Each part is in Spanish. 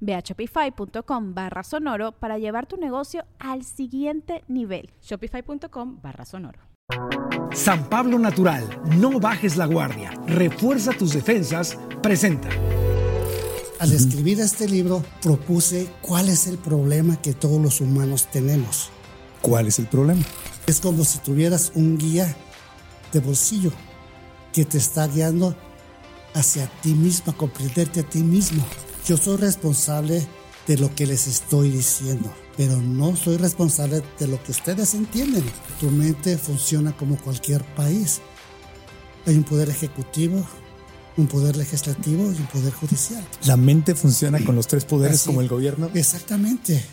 Ve a shopify.com barra sonoro para llevar tu negocio al siguiente nivel. Shopify.com barra sonoro. San Pablo Natural, no bajes la guardia, refuerza tus defensas, presenta. Al escribir este libro propuse cuál es el problema que todos los humanos tenemos. ¿Cuál es el problema? Es como si tuvieras un guía de bolsillo que te está guiando hacia ti mismo, a comprenderte a ti mismo. Yo soy responsable de lo que les estoy diciendo, pero no soy responsable de lo que ustedes entienden. Tu mente funciona como cualquier país. Hay un poder ejecutivo, un poder legislativo y un poder judicial. La mente funciona con los tres poderes como el gobierno. Exactamente.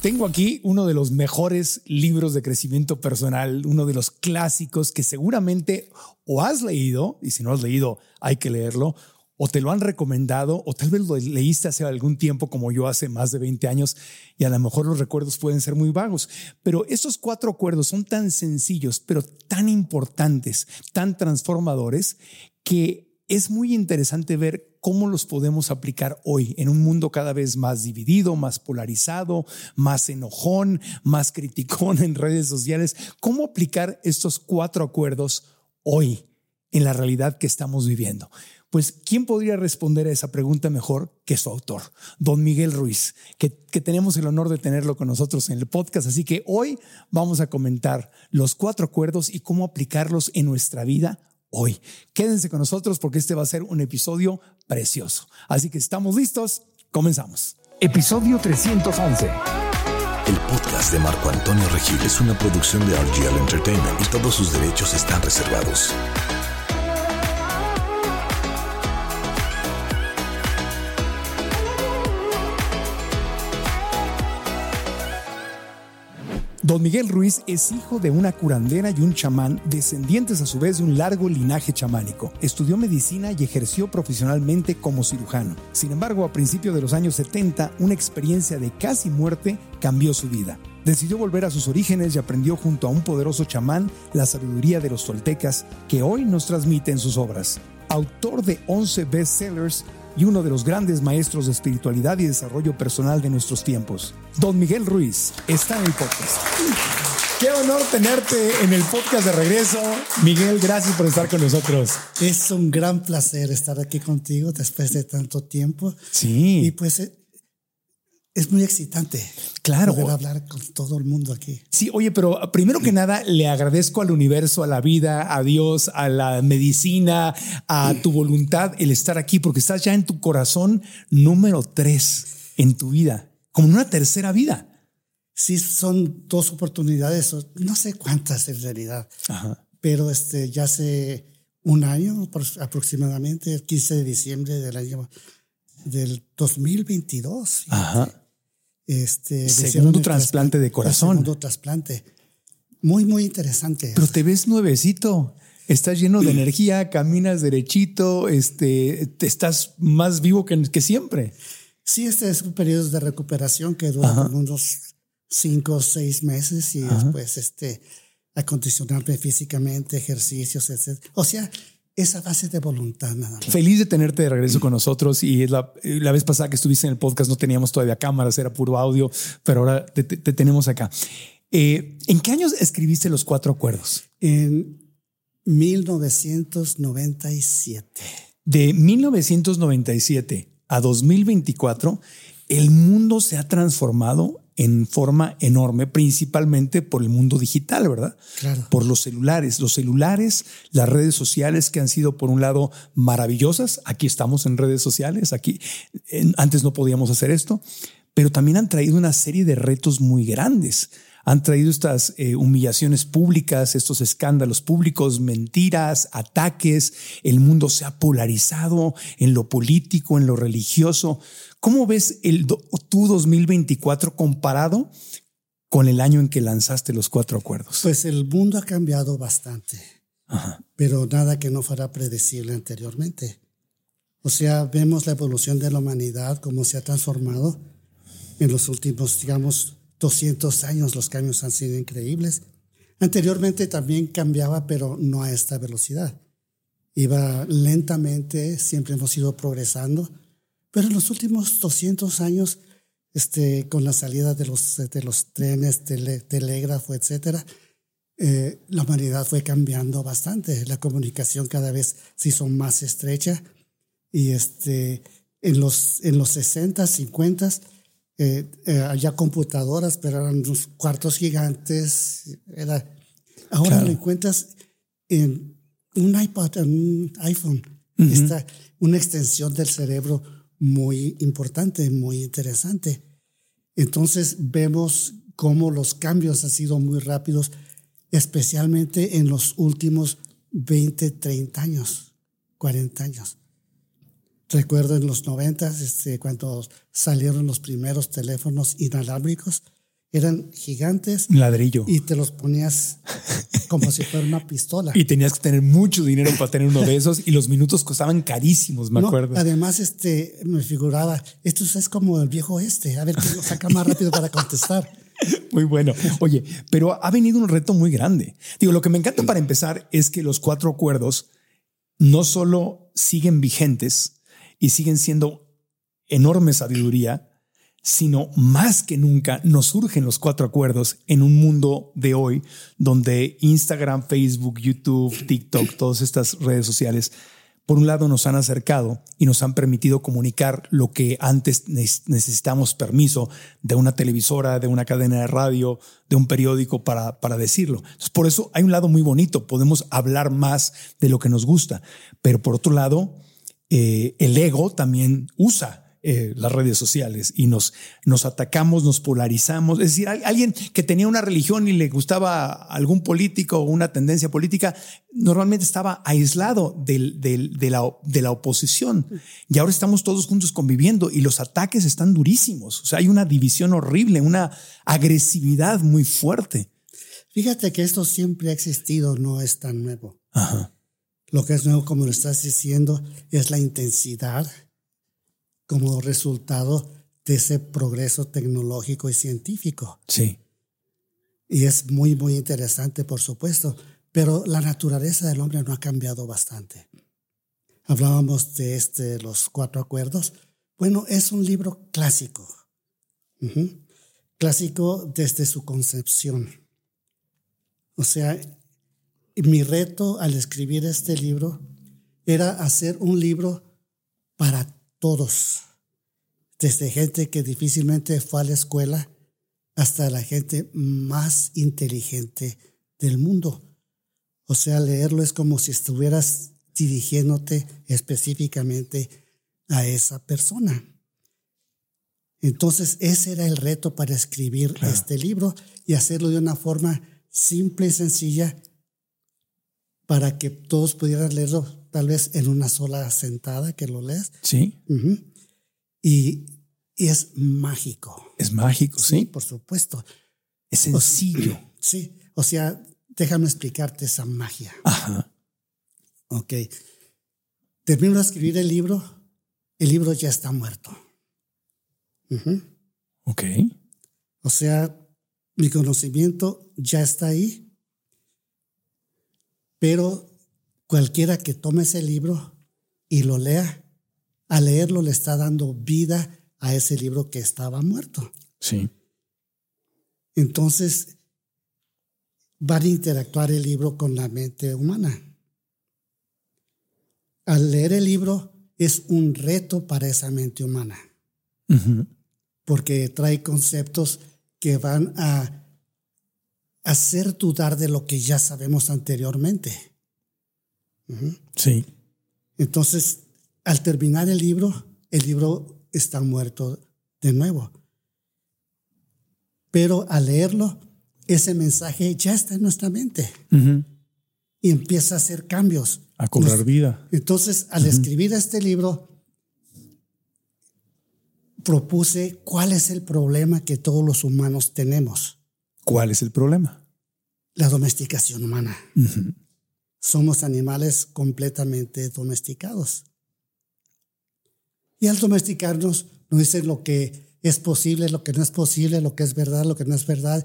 Tengo aquí uno de los mejores libros de crecimiento personal, uno de los clásicos que seguramente o has leído, y si no has leído, hay que leerlo, o te lo han recomendado o tal vez lo leíste hace algún tiempo como yo hace más de 20 años y a lo mejor los recuerdos pueden ser muy vagos, pero esos cuatro acuerdos son tan sencillos, pero tan importantes, tan transformadores que es muy interesante ver cómo los podemos aplicar hoy en un mundo cada vez más dividido, más polarizado, más enojón, más criticón en redes sociales. ¿Cómo aplicar estos cuatro acuerdos hoy en la realidad que estamos viviendo? Pues, ¿quién podría responder a esa pregunta mejor que su autor, don Miguel Ruiz, que, tenemos el honor de tenerlo con nosotros en el podcast? Así que hoy vamos a comentar los cuatro acuerdos y cómo aplicarlos en nuestra vida hoy. Quédense con nosotros porque este va a ser un episodio precioso. Así que estamos listos, comenzamos. Episodio 311. El podcast de Marco Antonio Regil es una producción de RGL Entertainment y todos sus derechos están reservados. Don Miguel Ruiz es hijo de una curandera y un chamán, descendientes a su vez de un largo linaje chamánico. Estudió medicina y ejerció profesionalmente como cirujano. Sin embargo, a principios de los años 70, una experiencia de casi muerte cambió su vida. Decidió volver a sus orígenes y aprendió junto a un poderoso chamán la sabiduría de los toltecas que hoy nos transmite en sus obras. Autor de 11 bestsellers, y uno de los grandes maestros de espiritualidad y desarrollo personal de nuestros tiempos. Don Miguel Ruiz está en el podcast. Qué honor tenerte en el podcast de regreso. Miguel, gracias por estar con nosotros. Es un gran placer estar aquí contigo después de tanto tiempo. Sí. Y pues eh, es muy excitante. Claro. Poder hablar con todo el mundo aquí. Sí, oye, pero primero que nada, le agradezco al universo, a la vida, a Dios, a la medicina, a tu voluntad el estar aquí, porque estás ya en tu corazón número tres en tu vida, como en una tercera vida. Sí, son dos oportunidades, no sé cuántas en realidad, pero este, ya hace un año aproximadamente, el 15 de diciembre del año del 2022. Ajá este, segundo trasplante de corazón. Segundo trasplante. Muy, muy interesante. Pero te ves nuevecito. Estás lleno de energía, caminas derechito, este, te estás más vivo que, que siempre. Sí, este es un periodo de recuperación que dura unos cinco o seis meses y después este, acondicionarme físicamente, ejercicios, etc. O sea, esa base de voluntad nada Feliz de tenerte de regreso con nosotros y la, la, vez pasada que estuviste en el podcast no teníamos todavía cámaras, era puro audio, pero ahora te, tenemos acá. Eh, ¿En qué años escribiste los cuatro acuerdos? En 1997. De 1997 a 2024, el mundo se ha transformado en forma enorme, principalmente por el mundo digital, ¿verdad? Claro. Por los celulares. Los celulares, las redes sociales que han sido, por un lado, maravillosas. Aquí estamos en redes sociales. Aquí antes no podíamos hacer esto, pero también han traído una serie de retos muy grandes han traído estas eh, humillaciones públicas, estos escándalos públicos, mentiras, ataques. El mundo se ha polarizado en lo político, en lo religioso. ¿Cómo ves el tu 2024 comparado con el año en que lanzaste los cuatro acuerdos? Pues el mundo ha cambiado bastante, pero nada que no fuera predecible anteriormente. O sea, vemos la evolución de la humanidad, cómo se ha transformado en los últimos, digamos, 200 años los cambios han sido increíbles. Anteriormente también cambiaba, pero no a esta velocidad. Iba lentamente, siempre hemos ido progresando, pero en los últimos 200 años, este, con la salida de los, de los trenes, telégrafo, etcétera, eh, la humanidad fue cambiando bastante. La comunicación cada vez se hizo más estrecha y este, en, los, en los 60, 50 eh, eh, había computadoras, pero eran unos cuartos gigantes. Era, ahora lo encuentras en un iPod, en un iPhone. Está una extensión del cerebro muy importante, muy interesante. Entonces vemos cómo los cambios han sido muy rápidos, especialmente en los últimos 20, 30 años, 40 años. Recuerdo en los 90, este, cuando salieron los primeros teléfonos inalámbricos, eran gigantes. Ladrillo. Y te los ponías como si fuera una pistola. Y tenías que tener mucho dinero para tener uno de esos y los minutos costaban carísimos, me acuerdo. Además, este, me figuraba, esto es como el viejo este, a ver quién lo saca más rápido para contestar. Muy bueno. Oye, pero ha venido un reto muy grande. Digo, lo que me encanta para empezar es que los cuatro acuerdos no solo siguen vigentes, y siguen siendo enorme sabiduría, sino más que nunca nos surgen los cuatro acuerdos en un mundo de hoy donde Instagram, Facebook, YouTube, TikTok, todas estas redes sociales, por un lado nos han acercado y nos han permitido comunicar lo que antes necesitamos permiso de una televisora, de una cadena de radio, de un periódico para, para decirlo. Entonces, por eso hay un lado muy bonito, podemos hablar más de lo que nos gusta, pero por otro lado, eh, el ego también usa eh, las redes sociales y nos, nos atacamos, nos polarizamos. Es decir, alguien que tenía una religión y le gustaba algún político o una tendencia política, normalmente estaba aislado del, de, la, de la oposición. Y ahora estamos todos juntos conviviendo y los ataques están durísimos. O sea, hay una división horrible, una agresividad muy fuerte. Fíjate que esto siempre ha existido, no es tan nuevo. Ajá. Lo que es nuevo, como lo estás diciendo, es la intensidad como resultado de ese progreso tecnológico y científico. Sí. Y es muy, muy interesante, por supuesto, pero la naturaleza del hombre no ha cambiado bastante. Hablábamos de este, los cuatro acuerdos. Bueno, es un libro clásico. Clásico desde su concepción. O sea, mi reto al escribir este libro era hacer un libro para todos, desde gente que difícilmente fue a la escuela hasta la gente más inteligente del mundo. O sea, leerlo es como si estuvieras dirigiéndote específicamente a esa persona. Entonces, ese era el reto para escribir este libro y hacerlo de una forma simple y sencilla para que todos pudieran leerlo tal vez en una sola sentada que lo lees. Sí. y, es mágico. Es mágico, sí. Por supuesto. Es sencillo. sí. O sea, déjame explicarte esa magia. Ajá. Ok. Termino de escribir el libro, el libro ya está muerto. Ok. O sea, mi conocimiento ya está ahí pero cualquiera que tome ese libro y lo lea, al leerlo le está dando vida a ese libro que estaba muerto. Sí. Entonces, va a interactuar el libro con la mente humana. Al leer el libro es un reto para esa mente humana, porque trae conceptos que van a hacer dudar de lo que ya sabemos anteriormente. Sí. Entonces, al terminar el libro, el libro está muerto de nuevo. Pero al leerlo, ese mensaje ya está en nuestra mente y empieza a hacer cambios. A cobrar vida. Entonces, al escribir este libro, propuse cuál es el problema que todos los humanos tenemos. ¿Cuál es el problema? La domesticación humana. Somos animales completamente domesticados. Y al domesticarnos, nos dicen lo que es posible, lo que no es posible, lo que es verdad, lo que no es verdad.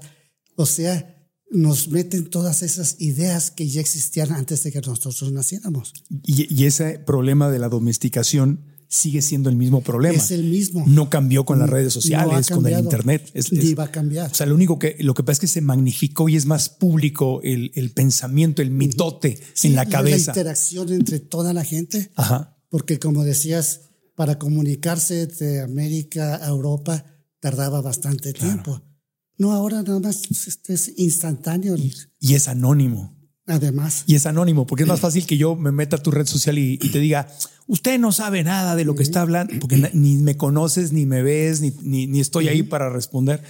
O sea, nos meten todas esas ideas que ya existían antes de que nosotros naciéramos. Y, ese problema de la domesticación sigue siendo el mismo problema. Es el mismo. No cambió con las redes sociales, con el internet. Es, ni va a cambiar. O sea, lo único que lo que pasa es que se magnificó y es más público el, pensamiento, el mitote en la cabeza. La interacción entre toda la gente. Ajá. Porque como decías, para comunicarse de América a Europa tardaba bastante tiempo. No, ahora nada más es instantáneo. Y es anónimo. Además. Y es anónimo, porque es más fácil que yo me meta a tu red social y, te diga, usted no sabe nada de lo que está hablando, porque ni me conoces, ni me ves, ni, ni, estoy ahí para responder.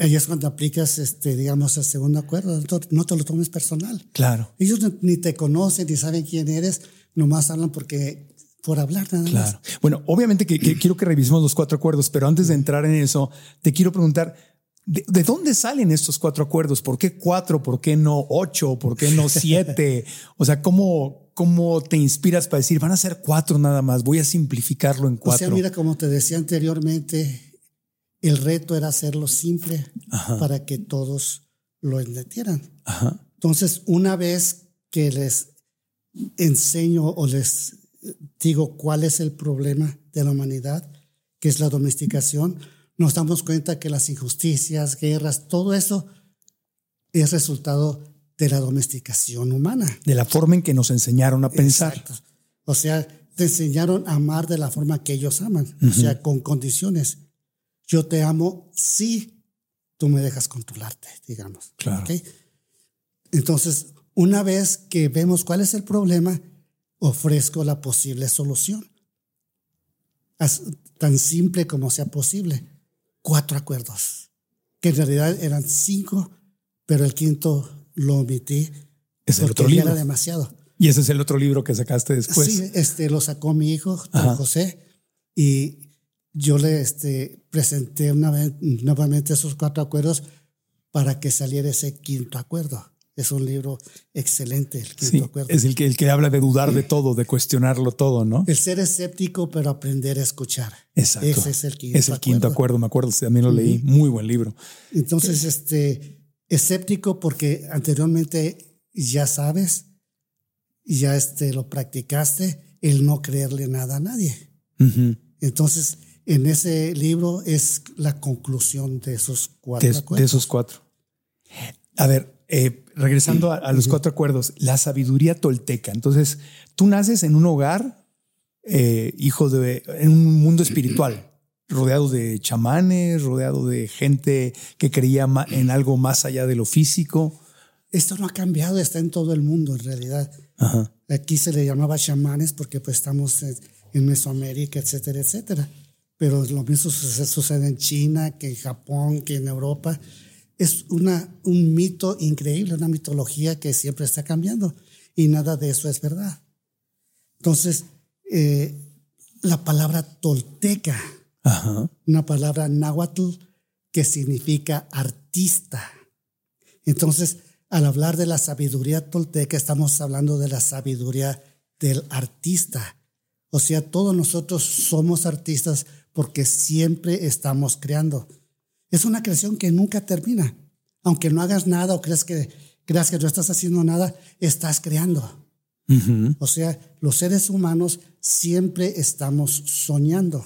ahí, es cuando aplicas, este, digamos, el segundo acuerdo. No te lo tomes personal. Claro. Ellos ni te conocen, ni saben quién eres, nomás hablan porque por hablar nada claro. Bueno, obviamente que, quiero que revisemos los cuatro acuerdos, pero antes de entrar en eso, te quiero preguntar, ¿De, dónde salen estos cuatro acuerdos? ¿Por qué cuatro? ¿Por qué no ocho? ¿Por qué no siete? o sea, ¿cómo, ¿cómo te inspiras para decir, van a ser cuatro nada más? Voy a simplificarlo en cuatro. O sea, mira, como te decía anteriormente, el reto era hacerlo simple para que todos lo entendieran. Entonces, una vez que les enseño o les digo cuál es el problema de la humanidad, que es la domesticación, nos damos cuenta que las injusticias, guerras, todo eso es resultado de la domesticación humana. De la forma en que nos enseñaron a pensar. O sea, te enseñaron a amar de la forma que ellos aman, o sea, con condiciones. Yo te amo si tú me dejas controlarte, digamos. Claro. Entonces, una vez que vemos cuál es el problema, ofrezco la posible solución. tan simple como sea posible cuatro acuerdos, que en realidad eran cinco, pero el quinto lo omití es el otro libro. era demasiado. Y ese es el otro libro que sacaste después. Sí, este lo sacó mi hijo, José, y yo le este, presenté una vez, nuevamente esos cuatro acuerdos para que saliera ese quinto acuerdo. Es un libro excelente, el quinto acuerdo. Es el que, el que habla de dudar de todo, de cuestionarlo todo, ¿no? El ser escéptico, pero aprender a escuchar. Exacto. Ese es el quinto Es el quinto acuerdo, me acuerdo, también lo leí. Muy buen libro. Entonces, este, escéptico porque anteriormente ya sabes, ya este, lo practicaste, el no creerle nada a nadie. Entonces, en ese libro es la conclusión de esos cuatro. De esos cuatro. A ver, eh, regresando a, los cuatro acuerdos, la sabiduría tolteca. Entonces, tú naces en un hogar, eh, hijo de, en un mundo espiritual, rodeado de chamanes, rodeado de gente que creía en algo más allá de lo físico. Esto no ha cambiado, está en todo el mundo en realidad. Aquí se le llamaba chamanes porque pues estamos en Mesoamérica, etcétera, etcétera. Pero lo mismo sucede en China, que en Japón, que en Europa es una, un mito increíble, una mitología que siempre está cambiando y nada de eso es verdad. Entonces, eh, la palabra tolteca, una palabra náhuatl que significa artista. Entonces, al hablar de la sabiduría tolteca, estamos hablando de la sabiduría del artista. O sea, todos nosotros somos artistas porque siempre estamos creando. Es una creación que nunca termina. Aunque no hagas nada o creas que, creas que no estás haciendo nada, estás creando. O sea, los seres humanos siempre estamos soñando.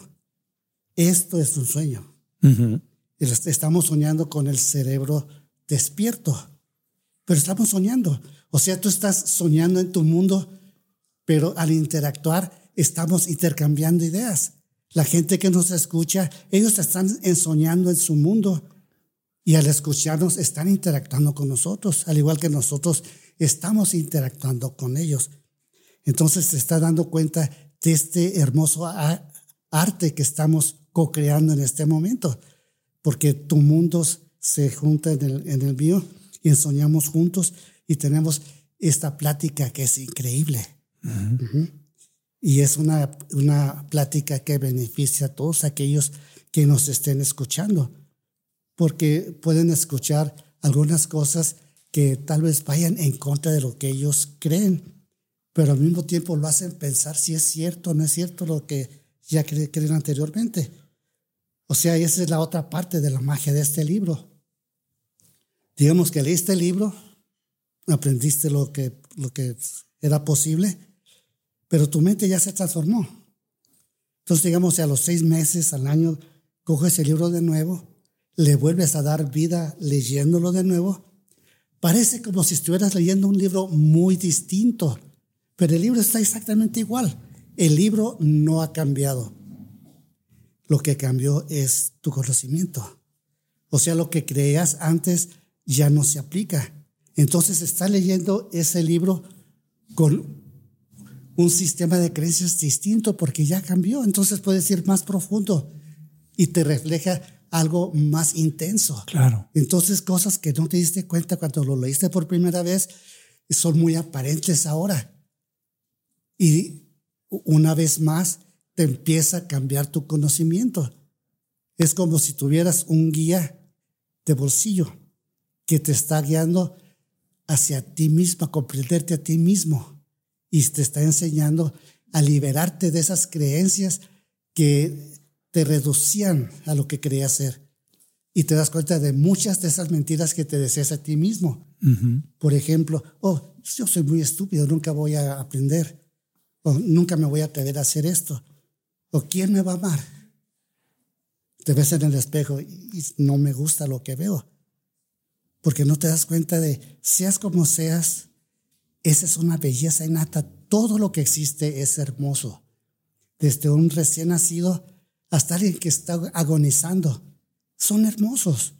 Esto es un sueño. Estamos soñando con el cerebro despierto, pero estamos soñando. O sea, tú estás soñando en tu mundo, pero al interactuar estamos intercambiando ideas. La gente que nos escucha, ellos están soñando en su mundo Y al escucharnos están interactuando con nosotros, al igual que nosotros estamos interactuando con ellos. Entonces se está dando cuenta de este hermoso arte que estamos co-creando en este momento, porque tu mundo se junta en el, en el mío y soñamos juntos y tenemos esta plática que es increíble. Y es una, una plática que beneficia a todos aquellos que nos estén escuchando, porque pueden escuchar algunas cosas que tal vez vayan en contra de lo que ellos creen, pero al mismo tiempo lo hacen pensar si es cierto o no es cierto lo que ya creen anteriormente. O sea, esa es la otra parte de la magia de este libro. Digamos que leíste el libro, aprendiste lo que, lo que era posible, pero tu mente ya se transformó. Entonces, digamos, a los seis meses, al año, coges el libro de nuevo, le vuelves a dar vida leyéndolo de nuevo. Parece como si estuvieras leyendo un libro muy distinto, pero el libro está exactamente igual. El libro no ha cambiado. Lo que cambió es tu conocimiento. O sea, lo que creías antes ya no se aplica. Entonces está leyendo ese libro con un sistema de creencias distinto porque ya cambió. Entonces puedes ir más profundo y te refleja algo más intenso. Claro. Entonces cosas que no te diste cuenta cuando lo leíste por primera vez son muy aparentes ahora. Y una vez más te empieza a cambiar tu conocimiento. Es como si tuvieras un guía de bolsillo que te está guiando hacia ti mismo, a comprenderte a ti mismo y te está enseñando a liberarte de esas creencias que te reducían a lo que querías ser. Y te das cuenta de muchas de esas mentiras que te deseas a ti mismo. Por ejemplo, oh, yo soy muy estúpido, nunca voy a aprender. O nunca me voy a atrever a hacer esto. O quién me va a amar. Te ves en el espejo y no me gusta lo que veo porque no te das cuenta de, seas como seas, esa es una belleza innata. Todo lo que existe es hermoso. Desde un recién nacido hasta alguien que está agonizando. Son hermosos.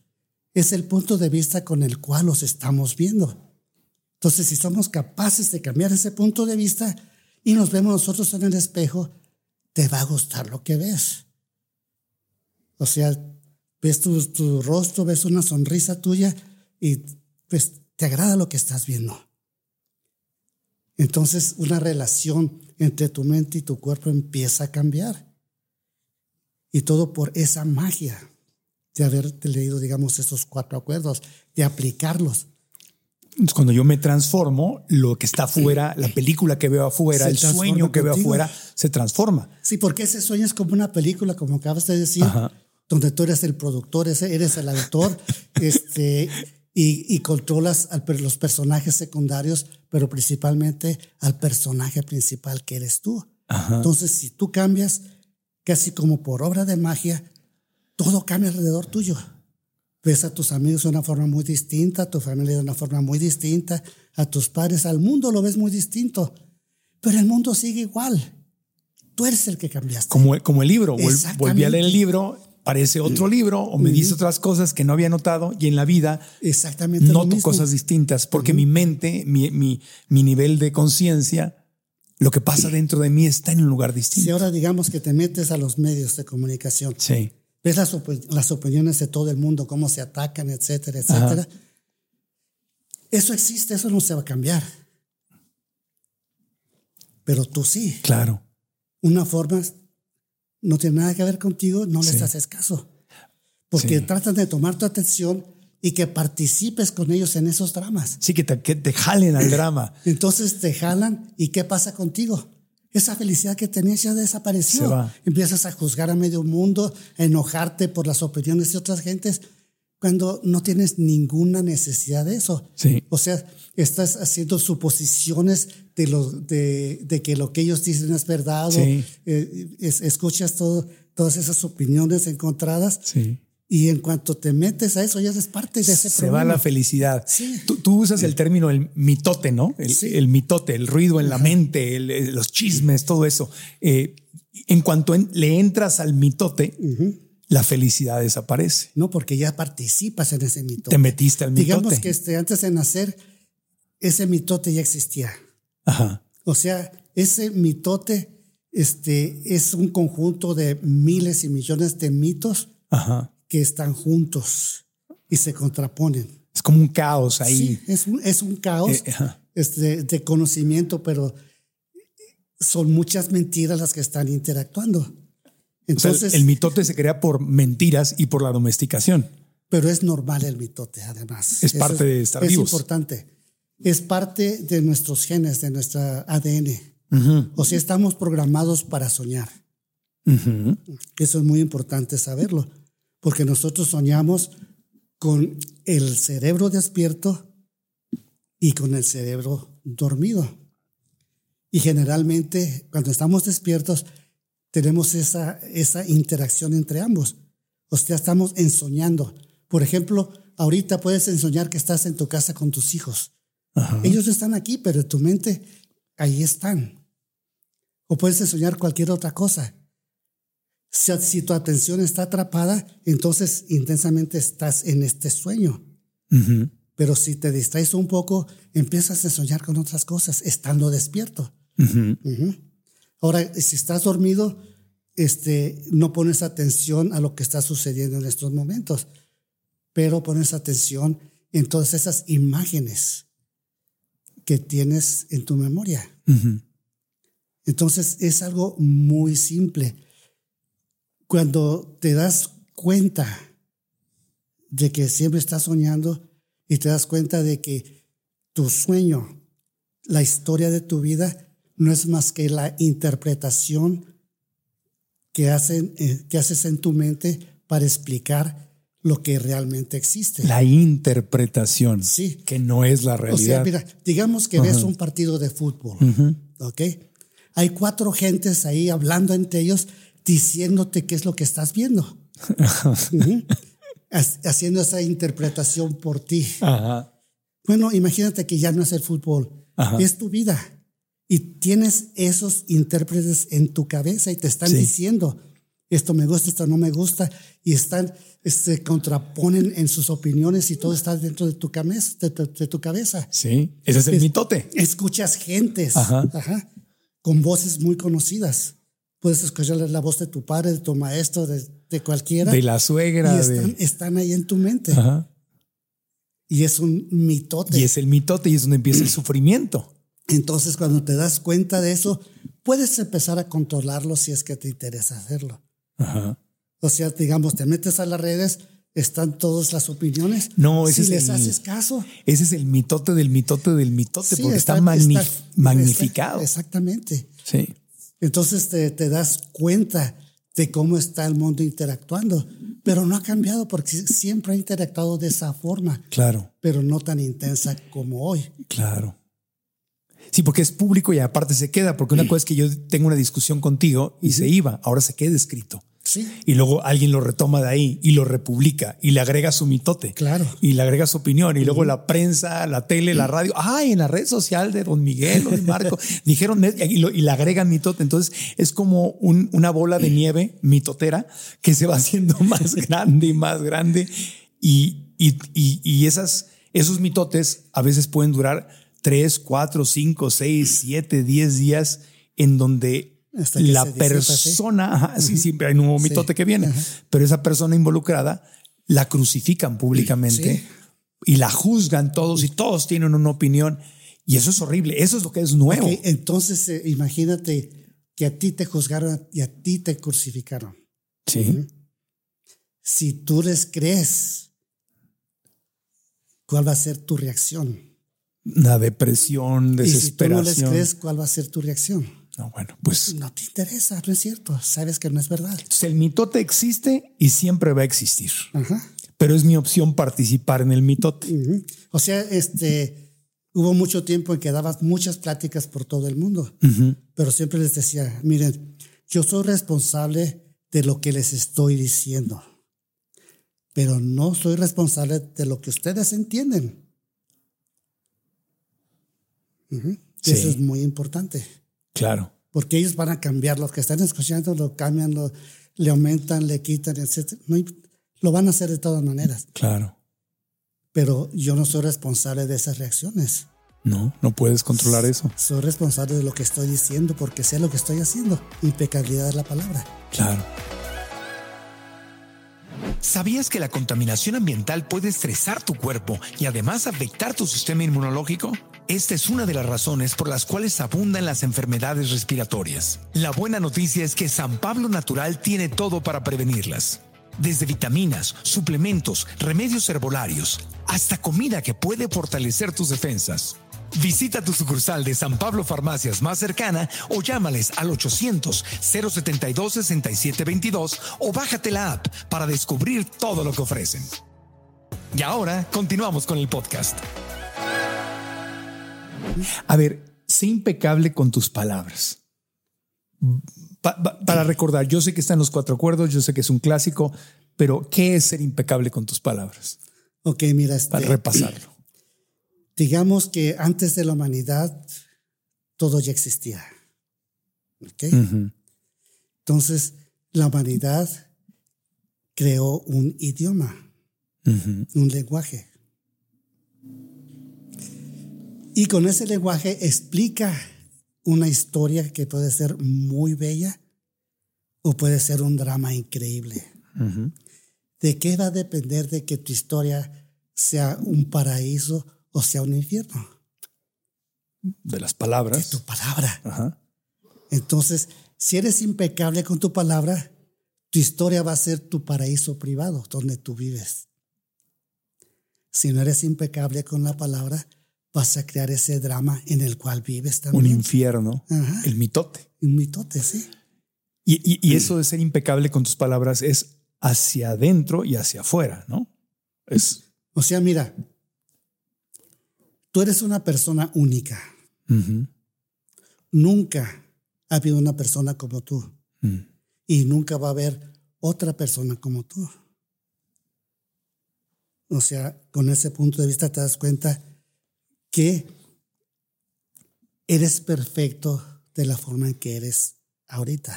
Es el punto de vista con el cual los estamos viendo. Entonces, si somos capaces de cambiar ese punto de vista y nos vemos nosotros en el espejo, te va a gustar lo que ves. O sea, ves tu, tu rostro, ves una sonrisa tuya y pues te agrada lo que estás viendo. Entonces una relación entre tu mente y tu cuerpo empieza a cambiar. Y todo por esa magia de haberte leído, digamos, esos cuatro acuerdos, de aplicarlos. Cuando yo me transformo, lo que está afuera, la película que veo afuera, el sueño que veo afuera, se transforma. Sí, porque ese sueño es como una película, como acabas de decir, donde tú eres el productor, eres el autor, este, y, controlas a los personajes secundarios, pero principalmente al personaje principal que eres tú. Entonces, si tú cambias, casi como por obra de magia, todo cambia alrededor tuyo. Ves a tus amigos de una forma muy distinta, a tu familia de una forma muy distinta, a tus padres, al mundo lo ves muy distinto, pero el mundo sigue igual. Tú eres el que cambiaste. Como, como el libro, volví a leer el libro parece otro libro o me dice otras cosas que no había notado y en la vida Exactamente noto cosas distintas porque mi mente, mi, mi, mi nivel de conciencia, lo que pasa dentro de mí está en un lugar distinto. Si ahora digamos que te metes a los medios de comunicación, sí. ves las, las opiniones de todo el mundo, cómo se atacan, etcétera, etcétera. Eso existe, eso no se va a cambiar. Pero tú sí. Claro. Una forma no tiene nada que ver contigo, no les haces caso. Porque tratan de tomar tu atención y que participes con ellos en esos dramas. Sí, que te, que te jalen al drama. Entonces te jalan y ¿qué pasa contigo? Esa felicidad que tenías ya desapareció. Empiezas a juzgar a medio mundo, a enojarte por las opiniones de otras gentes cuando no tienes ninguna necesidad de eso. Sí. O sea, estás haciendo suposiciones de, lo, de, de que lo que ellos dicen es verdad sí. Eh, escuchas todo, todas esas opiniones encontradas. Sí. Y en cuanto te metes a eso, ya eres parte de ese Se va la felicidad. Tú, tú, usas el término el mitote, ¿no? El, el mitote, el ruido en la mente, los chismes, todo eso. Eh, en cuanto le entras al mitote, la felicidad desaparece. No, porque ya participas en ese mitote. Te metiste al mitote. Digamos que este, antes de nacer, ese mitote ya existía. Ajá. O sea, ese mitote este, es un conjunto de miles y millones de mitos Ajá. que están juntos y se contraponen. Es como un caos ahí. Sí, es un, es un caos Eh, este, de conocimiento, pero son muchas mentiras las que están interactuando. O sea, Entonces, el mitote se crea por mentiras y por la domesticación. pero es normal el mitote, además. Es parte de estar es vivos. importante. Es parte de nuestros genes, de nuestra ADN. O sea, estamos programados para soñar. Eso es muy importante saberlo, porque nosotros soñamos con el cerebro despierto y con el cerebro dormido. Y generalmente cuando estamos despiertos tenemos esa, esa interacción entre ambos. O sea, estamos ensoñando. Por ejemplo, ahorita puedes ensoñar que estás en tu casa con tus hijos. Ellos están aquí, pero en tu mente ahí están. O puedes ensoñar cualquier otra cosa. Si, si tu atención está atrapada, entonces intensamente estás en este sueño. Pero si te distraes un poco, empiezas a soñar con otras cosas, estando despierto. Ahora, si estás dormido, este, no pones atención a lo que está sucediendo en estos momentos, pero pones atención en todas esas imágenes que tienes en tu memoria. Entonces es algo muy simple. Cuando te das cuenta de que siempre estás soñando y te das cuenta de que tu sueño, la historia de tu vida, no es más que la interpretación que, hacen, eh, que haces en tu mente para explicar lo que realmente existe. La interpretación, Sí. que no es la O sea, realidad. mira, digamos que ves un partido de fútbol, ¿ok? Hay cuatro gentes ahí hablando entre ellos, diciéndote qué es lo que estás viendo. Haciendo esa interpretación por ti. Ajá. Bueno, imagínate que ya no es el fútbol, Ajá. es tu vida. Y tienes esos intérpretes en tu cabeza y te están Sí. diciendo, esto me gusta, esto no me gusta, y están, se contraponen en sus opiniones y todo está dentro de tu, cabeza, de tu- de tu cabeza. Sí, ese es el mitote. Escuchas gentes Ajá. ajá, con voces muy conocidas. Puedes escuchar la voz de tu padre, de tu maestro, de, de cualquiera. De la y suegra. están, de- están ahí en tu mente. Ajá. Y es un mitote. Y es el mitote y es donde empieza el sufrimiento. Entonces, cuando te das cuenta de eso, puedes empezar a controlarlo si es que te interesa hacerlo. Ajá. O sea, digamos, te metes a las redes, están todas las opiniones. No, ese si es les el- haces caso. Ese es el mitote del mitote del mitote, sí, porque está, está- magni- está- magnificado. está- exactamente. sí. Entonces te, te das cuenta de cómo está el mundo interactuando, pero no ha cambiado porque siempre ha interactuado de esa forma, Claro, pero no tan intensa como hoy. claro. Sí, porque es público y aparte se queda, porque una cosa es que yo tengo una discusión contigo y se iba, ahora se queda escrito. Sí, Y luego alguien lo retoma de ahí y lo republica y le agrega su mitote. Claro. Y le agrega su opinión. Y luego la prensa, la tele, la radio. Ay, en la red social de Don Miguel o de Marco dijeron y, lo- y le agregan mitote. Entonces es como un- una bola de nieve mitotera que se va haciendo más grande y más grande. Y, y, y, y esas, esos mitotes a veces pueden durar tres, cuatro, cinco, seis, siete, diez días en donde Hasta que la persona, ajá, sí, siempre hay un nuevo Sí. mitote que viene, pero esa persona involucrada la crucifican públicamente Sí. y la juzgan todos y todos tienen una opinión y eso es horrible, eso es lo que es nuevo. Entonces eh, imagínate que a ti te juzgaron y a ti te crucificaron. Sí, Si tú les crees, ¿cuál va a ser tu reacción? la depresión, Y si tú no les desesperación. crees, ¿cuál va a ser tu reacción? No, bueno, pues No te interesa, no es cierto, sabes que no es verdad. entonces el mitote existe y siempre va a existir, Ajá. pero es mi opción participar en el mitote. O sea, este, hubo mucho tiempo en que dabas muchas pláticas por todo el mundo, pero siempre les decía, miren, yo soy responsable de lo que les estoy diciendo, pero no soy responsable de lo que ustedes entienden. Sí. Eso es muy importante, Claro. porque ellos van a cambiar, los que están escuchando lo cambian, lo, le aumentan, le quitan, etc. No, lo van a hacer de todas maneras. Claro. Pero yo no soy responsable de esas reacciones. No, no puedes controlar eso. Soy responsable de lo que estoy diciendo porque sé lo que estoy haciendo. Impecabilidad es la palabra. Claro. ¿Sabías que la contaminación ambiental puede estresar tu cuerpo y además afectar tu sistema inmunológico? Esta es una de las razones por las cuales abundan las enfermedades respiratorias. La buena noticia es que San Pablo Natural tiene todo para prevenirlas. Desde vitaminas, suplementos, remedios herbolarios, hasta comida que puede fortalecer tus defensas. Visita tu sucursal de San Pablo Farmacias más cercana o llámales al 800-072-6722 o bájate la app para descubrir todo lo que ofrecen. Y ahora continuamos con el podcast. A ver, sé impecable con tus palabras. para recordar, yo sé que están los cuatro acuerdos, yo sé que es un clásico, pero ¿qué es ser impecable con tus palabras? Ok, mira, este, para repasarlo digamos que antes de la humanidad todo ya existía. Entonces, la humanidad creó un idioma, un lenguaje. Y con ese lenguaje explica una historia que puede ser muy bella o puede ser un drama increíble. ¿De qué va a depender de que tu historia sea un paraíso o sea un infierno. De las palabras. De tu palabra. Entonces, si eres impecable con tu palabra, tu historia va a ser tu paraíso privado, donde tú vives. Si no eres impecable con la palabra, vas a crear ese drama en el cual vives también. Un infierno, el mitote. Un mitote, sí. Y, y, eso de ser impecable con tus palabras es hacia adentro y hacia afuera, ¿no? Es. O sea, mira, Tú eres una persona única. Nunca ha habido una persona como tú. Mm. Y nunca va a haber otra persona como tú. O sea, con ese punto de vista te das cuenta que eres perfecto de la forma en que eres ahorita.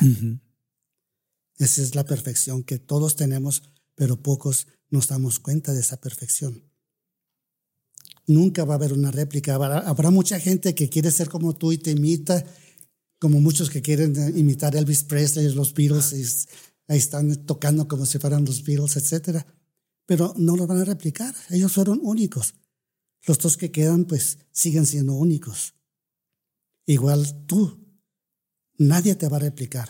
Esa es la perfección que todos tenemos, pero pocos nos damos cuenta de esa perfección. Nunca va a haber una réplica. Habrá, mucha gente que quiere ser como tú y te imita, como muchos que quieren imitar a Elvis Presley, los Beatles, y ahí están tocando como si fueran los Beatles, etc. Pero no lo van a replicar. Ellos fueron únicos. Los dos que quedan, pues, siguen siendo únicos. Igual tú. Nadie te va a replicar.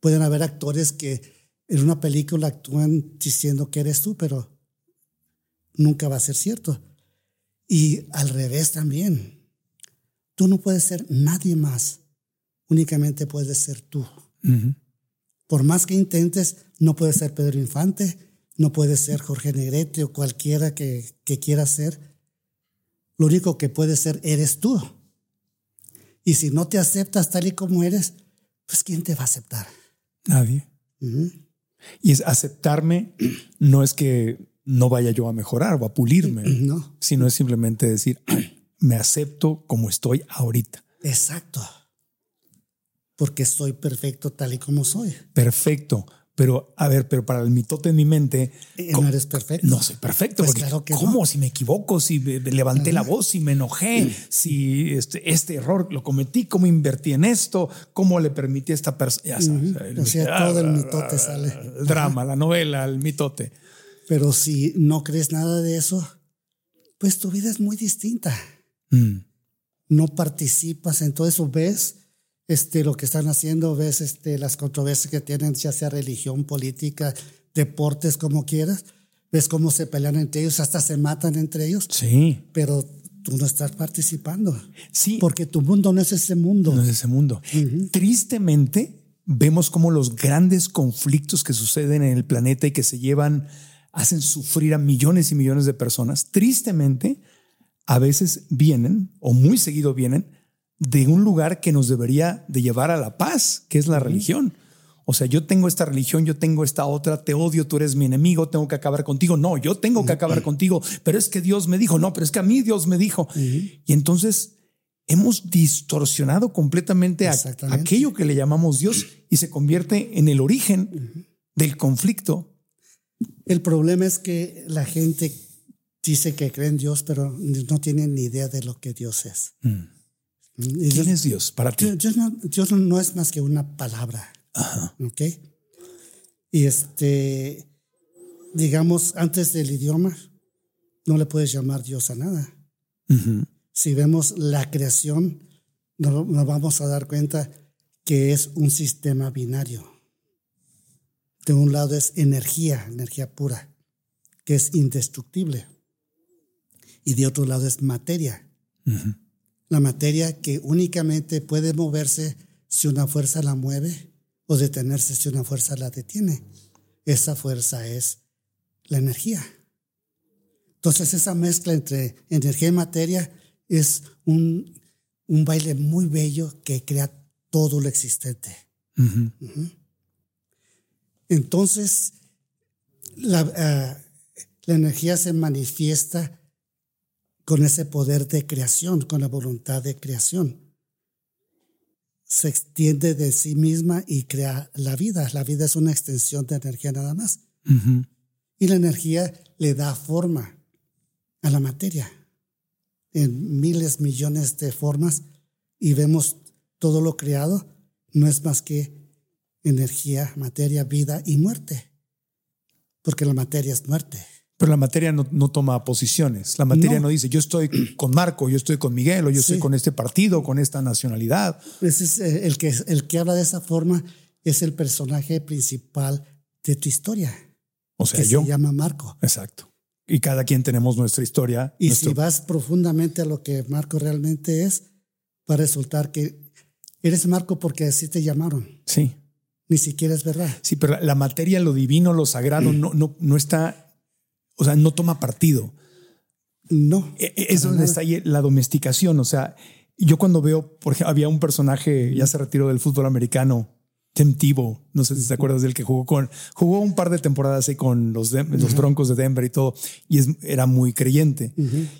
Pueden haber actores que en una película actúan diciendo que eres tú, pero nunca va a ser cierto. Y al revés también. Tú no puedes ser nadie más. Únicamente puedes ser tú. Por más que intentes, no puedes ser Pedro Infante, no puedes ser Jorge Negrete o cualquiera que, que quiera ser. Lo único que puedes ser eres tú. Y si no te aceptas tal y como eres, pues ¿quién te va a aceptar? Nadie. Y es aceptarme, no es que no vaya yo a mejorar o a pulirme, no. sino es simplemente decir, me acepto como estoy ahorita. Exacto. Porque soy perfecto tal y como soy. Perfecto. Pero, a ver, pero para el mitote en mi mente. Eh, no eres perfecto. No soy perfecto. Pues claro que ¿Cómo? Si me equivoco, si levanté la voz, si me enojé, si este, este, error lo cometí, cómo invertí en esto, cómo le permití a esta persona. o sea, todo el mitote sale. El drama, la novela, el mitote. Pero si no crees nada de eso, pues tu vida es muy distinta. Mm. No participas en todo eso, ves este, lo que están haciendo, ves este, las controversias que tienen, ya sea religión, política, deportes, como quieras, ves cómo se pelean entre ellos, hasta se matan entre ellos. Sí. Pero tú no estás participando. Sí. Porque tu mundo no es ese mundo. No es ese mundo. Tristemente, vemos cómo los grandes conflictos que suceden en el planeta y que se llevan hacen sufrir a millones y millones de personas, tristemente, a veces vienen, o muy seguido vienen, de un lugar que nos debería de llevar a la paz, que es la religión. O sea, yo tengo esta religión, yo tengo esta otra, te odio, tú eres mi enemigo, tengo que acabar contigo. No, yo tengo que acabar contigo, pero es que Dios me dijo, no, pero es que a mí Dios me dijo. Y entonces hemos distorsionado completamente aquello que le llamamos Dios y se convierte en el origen del conflicto. El problema es que la gente dice que cree en Dios, pero no tienen ni idea de lo que Dios es. Y ¿Quién es Dios para ti? Dios, no, Dios no es más que una palabra. ¿Ok? Y este, digamos, antes del idioma, no le puedes llamar Dios a nada. Si vemos la creación, nos, nos vamos a dar cuenta que es un sistema binario. De un lado es energía, energía pura, que es indestructible. Y de otro lado es materia. La materia que únicamente puede moverse si una fuerza la mueve o detenerse si una fuerza la detiene. Esa fuerza es la energía. Entonces esa mezcla entre energía y materia es un, un baile muy bello que crea todo lo existente. Entonces, la, ah, la energía se manifiesta con ese poder de creación, con la voluntad de creación. Se extiende de sí misma y crea la vida. La vida es una extensión de energía nada más. Y la energía le da forma a la materia en miles, millones de formas y vemos todo lo creado no es más que energía, materia, vida y muerte. Porque la materia es muerte. Pero la materia no, no toma posiciones. La materia no. No. dice, yo estoy con Marco, yo estoy con Miguel, o yo estoy con este partido, con esta nacionalidad. Ese es, eh, el, que, el que habla de esa forma es el personaje principal de tu historia, O sea, que yo. se llama Marco. Exacto. Y cada quien tenemos nuestra historia. Y nuestro- si vas profundamente a lo que Marco realmente es, va a resultar que eres Marco porque así te llamaron. Sí. Ni siquiera es verdad. Sí, pero la, materia, lo divino, lo sagrado, no, no, no está, o sea, no toma partido. No. E- e- Es donde nada. está ahí la domesticación. O sea, yo cuando veo, por ejemplo, había un personaje, ya se retiró del fútbol americano, Tim Tebow, no sé si te acuerdas del que jugó con, jugó un par de temporadas ahí con los, los Broncos de Denver y todo, y es, era muy creyente.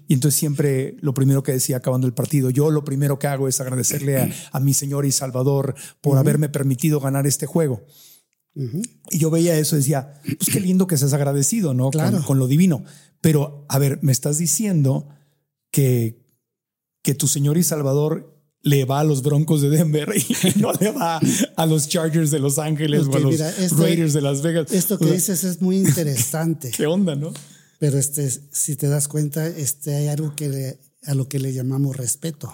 Y entonces siempre lo primero que decía acabando el partido, yo lo primero que hago es agradecerle a, a mi Señor y Salvador por haberme permitido ganar este juego. Y yo veía eso y decía, pues qué lindo que seas agradecido, ¿no? Con- Claro. Con, lo divino. Pero, a ver, me estás diciendo que, que tu Señor y Salvador le va a los Broncos de Denver y no le va a los Chargers de Los Ángeles o a los mira, esto- Raiders de Las Vegas. Esto que O sea, dices es muy interesante. ¿Qué onda, no? Pero este, si te das cuenta, este, hay algo que le- a lo que le llamamos respeto.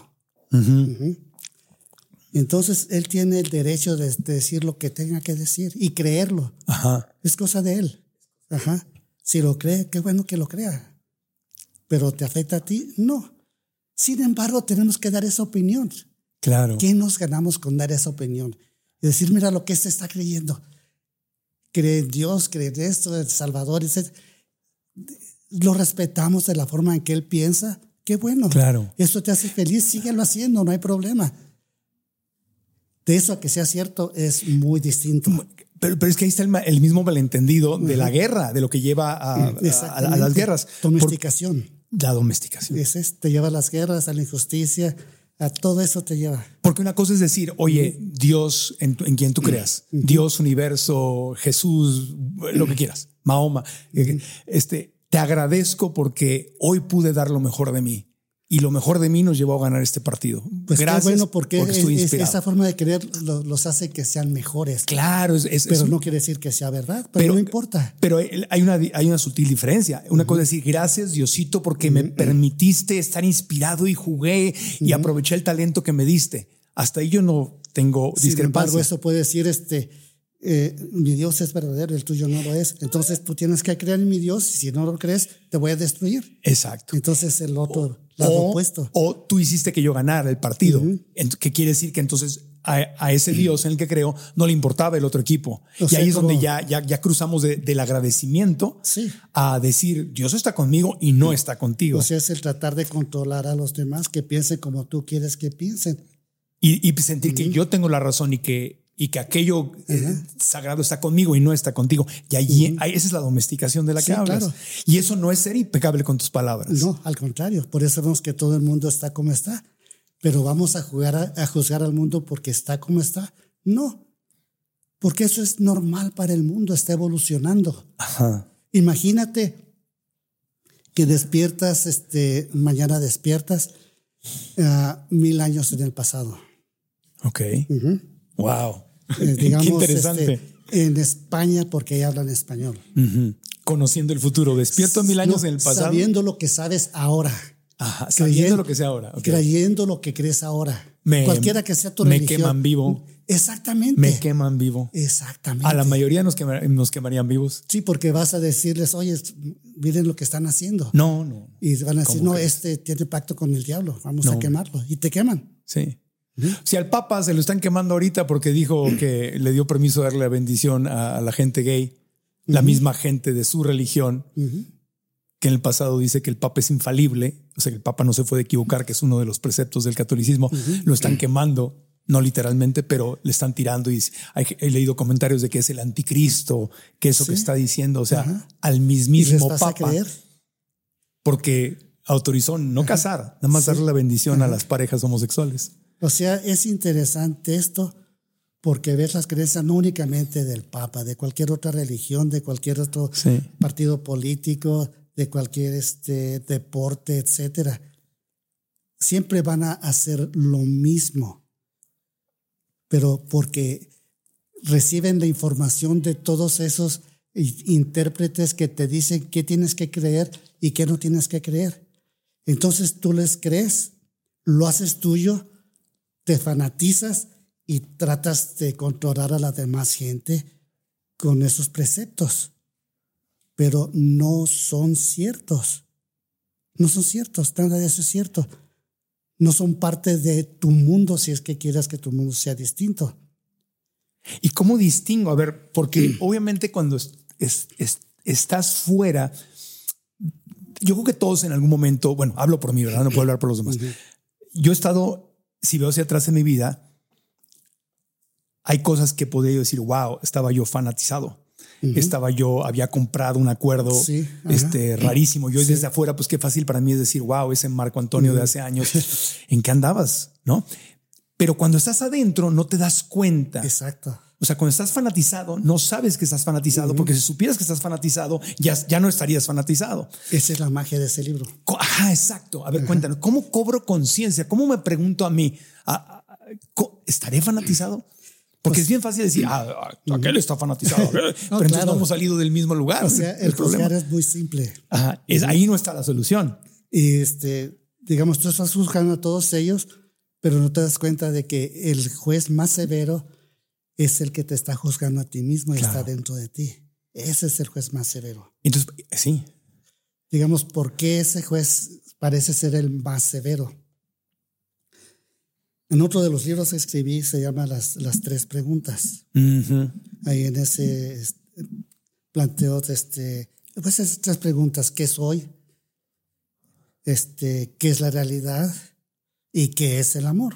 Entonces, él tiene el derecho de, de decir lo que tenga que decir y creerlo. Ajá. Es cosa de él. Ajá. Si lo cree, qué bueno que lo crea. Pero ¿te afecta a ti? No. Sin embargo, tenemos que dar esa opinión. Claro. ¿Qué nos ganamos con dar esa opinión? Y decir, mira lo que este está creyendo. Cree en Dios, cree en esto, en Salvador, etc. Lo respetamos de la forma en que él piensa. Qué bueno. Claro. Esto te hace feliz, síguelo haciendo, no hay problema. De eso a que sea cierto es muy distinto. Pero, pero es que ahí está el, el mismo malentendido de la guerra, de lo que lleva a, a- a- a las guerras. Por- Domesticación. La domesticación. Ese es, te lleva a las guerras, a la injusticia, a todo eso te lleva. Porque una cosa es decir, oye, Dios en, tu- en quien tú creas, Dios, universo, Jesús, lo que quieras, Mahoma, este, te agradezco porque hoy pude dar lo mejor de mí y lo mejor de mí nos llevó a ganar este partido. Pues Gracias qué bueno, porque, estoy es- inspirado. esa forma de creer lo- los hace que sean mejores. Claro, es, es- Pero no quiere decir que sea verdad, pero, no importa. Pero hay una, hay una sutil diferencia. Una cosa es decir, gracias Diosito porque me permitiste estar inspirado y jugué y aproveché el talento que me diste. Hasta ahí yo no tengo Sin embargo, discrepancia. eso puede decir, este, eh, mi Dios es verdadero, el tuyo no lo es. Entonces tú tienes que creer en mi Dios y si no lo crees, te voy a destruir. Exacto. Entonces el otro o, opuesto. o tú hiciste que yo ganara el partido. Ent- que quiere decir que entonces a, a ese Dios en el que creo no le importaba el otro equipo. O y ahí es como- donde ya, ya, ya cruzamos de- del agradecimiento Sí. a decir Dios está conmigo y no está contigo. O sea, es el tratar de controlar a los demás que piensen como tú quieres que piensen. y, y sentir que yo tengo la razón y que, y que aquello eh, sagrado está conmigo y no está contigo. Y ahí, ahí- esa es la domesticación de la que Sí, hablas. claro. Y eso no es ser impecable con tus palabras. No, al contrario. Por eso vemos que todo el mundo está como está. pero vamos a, jugar a, a juzgar al mundo porque está como está. No, porque eso es normal para el mundo, está evolucionando. Ajá. Imagínate que despiertas, este, mañana despiertas ah, mil años en el pasado. Ok. Wow. Eh, digamos, Qué interesante. este, en España porque ahí hablan español. Conociendo el futuro. Despierto mil años No, en el pasado. Sabiendo lo que sabes ahora. Ajá, sabiendo lo que sea ahora. ok. Creyendo lo que crees ahora. Me- Cualquiera que sea tu me religión. queman vivo. Exactamente. Me queman vivo. Exactamente. A la mayoría nos, quema- nos quemarían vivos. Sí, porque vas a decirles, oye, miren lo que están haciendo. No, no. Y van a decir, ¿Cómo no, este tiene pacto con el diablo, vamos No. a quemarlo. Y te queman. Sí. Si al Papa se lo están quemando ahorita porque dijo que le dio permiso de darle la bendición a, la gente gay, la misma gente de su religión, que en el pasado dice que el Papa es infalible, o sea, que el Papa no se puede equivocar, que es uno de los preceptos del catolicismo, lo están quemando, no literalmente, pero le están tirando y hay- he leído comentarios de que es el anticristo, que eso que está diciendo, o sea, al ¿Y les mismísimo Papa, porque autorizó no casar, nada más darle la bendición a las parejas homosexuales. O sea, es interesante esto porque ves las creencias no únicamente del Papa, de cualquier otra religión, de cualquier otro Sí. partido político, de cualquier este, deporte, etcétera. Siempre van a hacer lo mismo, pero porque reciben la información de todos esos intérpretes que te dicen qué tienes que creer y qué no tienes que creer. Entonces tú les crees, lo haces tuyo, te fanatizas y tratas de controlar a la demás gente con esos preceptos, pero no son ciertos. No son ciertos, nada de eso es cierto. No son parte de tu mundo si es que quieras que tu mundo sea distinto. ¿Y cómo distingo? A ver, porque obviamente cuando es- es- es- estás fuera, yo creo que todos en algún momento, bueno, hablo por mí, ¿verdad? No puedo hablar por los demás. Yo he estado, si veo hacia atrás en mi vida, hay cosas que podría yo decir, wow, estaba yo fanatizado. Estaba yo, había comprado un acuerdo Sí, ajá. este, rarísimo. Yo desde afuera, pues qué fácil para mí es decir, wow, ese Marco Antonio de hace años, ¿en qué andabas? ¿No? Pero cuando estás adentro no te das cuenta. Exacto. O sea, cuando estás fanatizado, no sabes que estás fanatizado, porque si supieras que estás fanatizado, ya, ya no estarías fanatizado. Esa es la magia de ese libro. Ajá, exacto. A ver, cuéntanos, ¿cómo cobro conciencia? ¿Cómo me pregunto a mí, a- a- ¿estaré fanatizado? Porque es bien fácil decir, ah, ah, aquel está fanatizado, pero entonces claro. no hemos salido del mismo lugar. O sea, el problema. juzgar es muy simple. Ajá, es, ahí no está la solución. Y este, digamos, tú estás juzgando a todos ellos, pero no te das cuenta de que el juez más severo es el que te está juzgando a ti mismo y Claro. está dentro de ti. Ese es el juez más severo. Entonces, sí, Digamos, ¿por qué ese juez parece ser el más severo? En otro de los libros que escribí se llama Las, las tres preguntas. Ahí en ese este, planteo este, pues esas tres preguntas, ¿qué soy? Este, ¿qué es la realidad? ¿Y qué es el amor?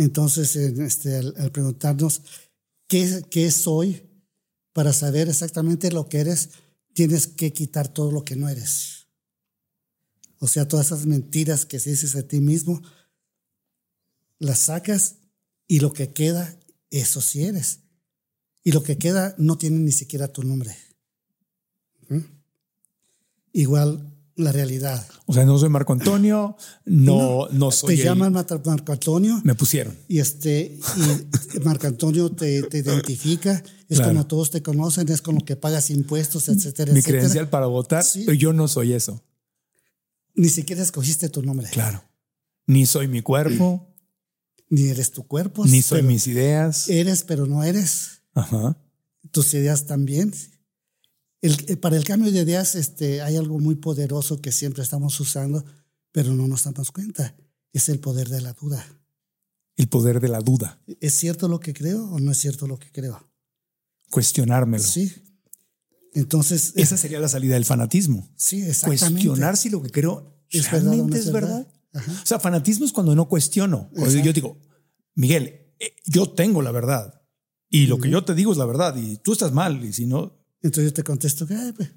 Entonces, en este, al, preguntarnos ¿qué, soy, para saber exactamente lo que eres, tienes que quitar todo lo que no eres. O sea, todas esas mentiras que dices a ti mismo, las sacas y lo que queda, eso sí eres. Y lo que queda no tiene ni siquiera tu nombre. ¿Mm? Igual la realidad. O sea, no soy Marco Antonio, no, no, soy. Te el- llaman Marco Antonio Me pusieron. y este y Marco Antonio te, te identifica, es Claro. como todos te conocen, es con lo que pagas impuestos, etcétera, Mi etcétera. credencial para votar, Sí. pero yo no soy eso. Ni siquiera escogiste tu nombre. Claro. Ni soy mi cuerpo, Ni eres tu cuerpo. ni soy mis ideas. Eres, pero no eres. Ajá. Tus ideas también. El- eh, para el cambio de ideas este, hay algo muy poderoso que siempre estamos usando, pero no nos damos cuenta. Es el poder de la duda. El poder de la duda, ¿Es cierto lo que creo o no es cierto lo que creo? cuestionármelo. Sí. Entonces, Esa sería la salida del fanatismo. sí, exactamente. Cuestionar si lo que creo ¿Es verdad o no realmente es es verdad. verdad? O sea, fanatismo es cuando no cuestiono. Cuando yo digo, Miguel, eh, yo tengo la verdad y lo que yo te digo es la verdad y tú estás mal y si no, Entonces yo te contesto, "Ay, pues,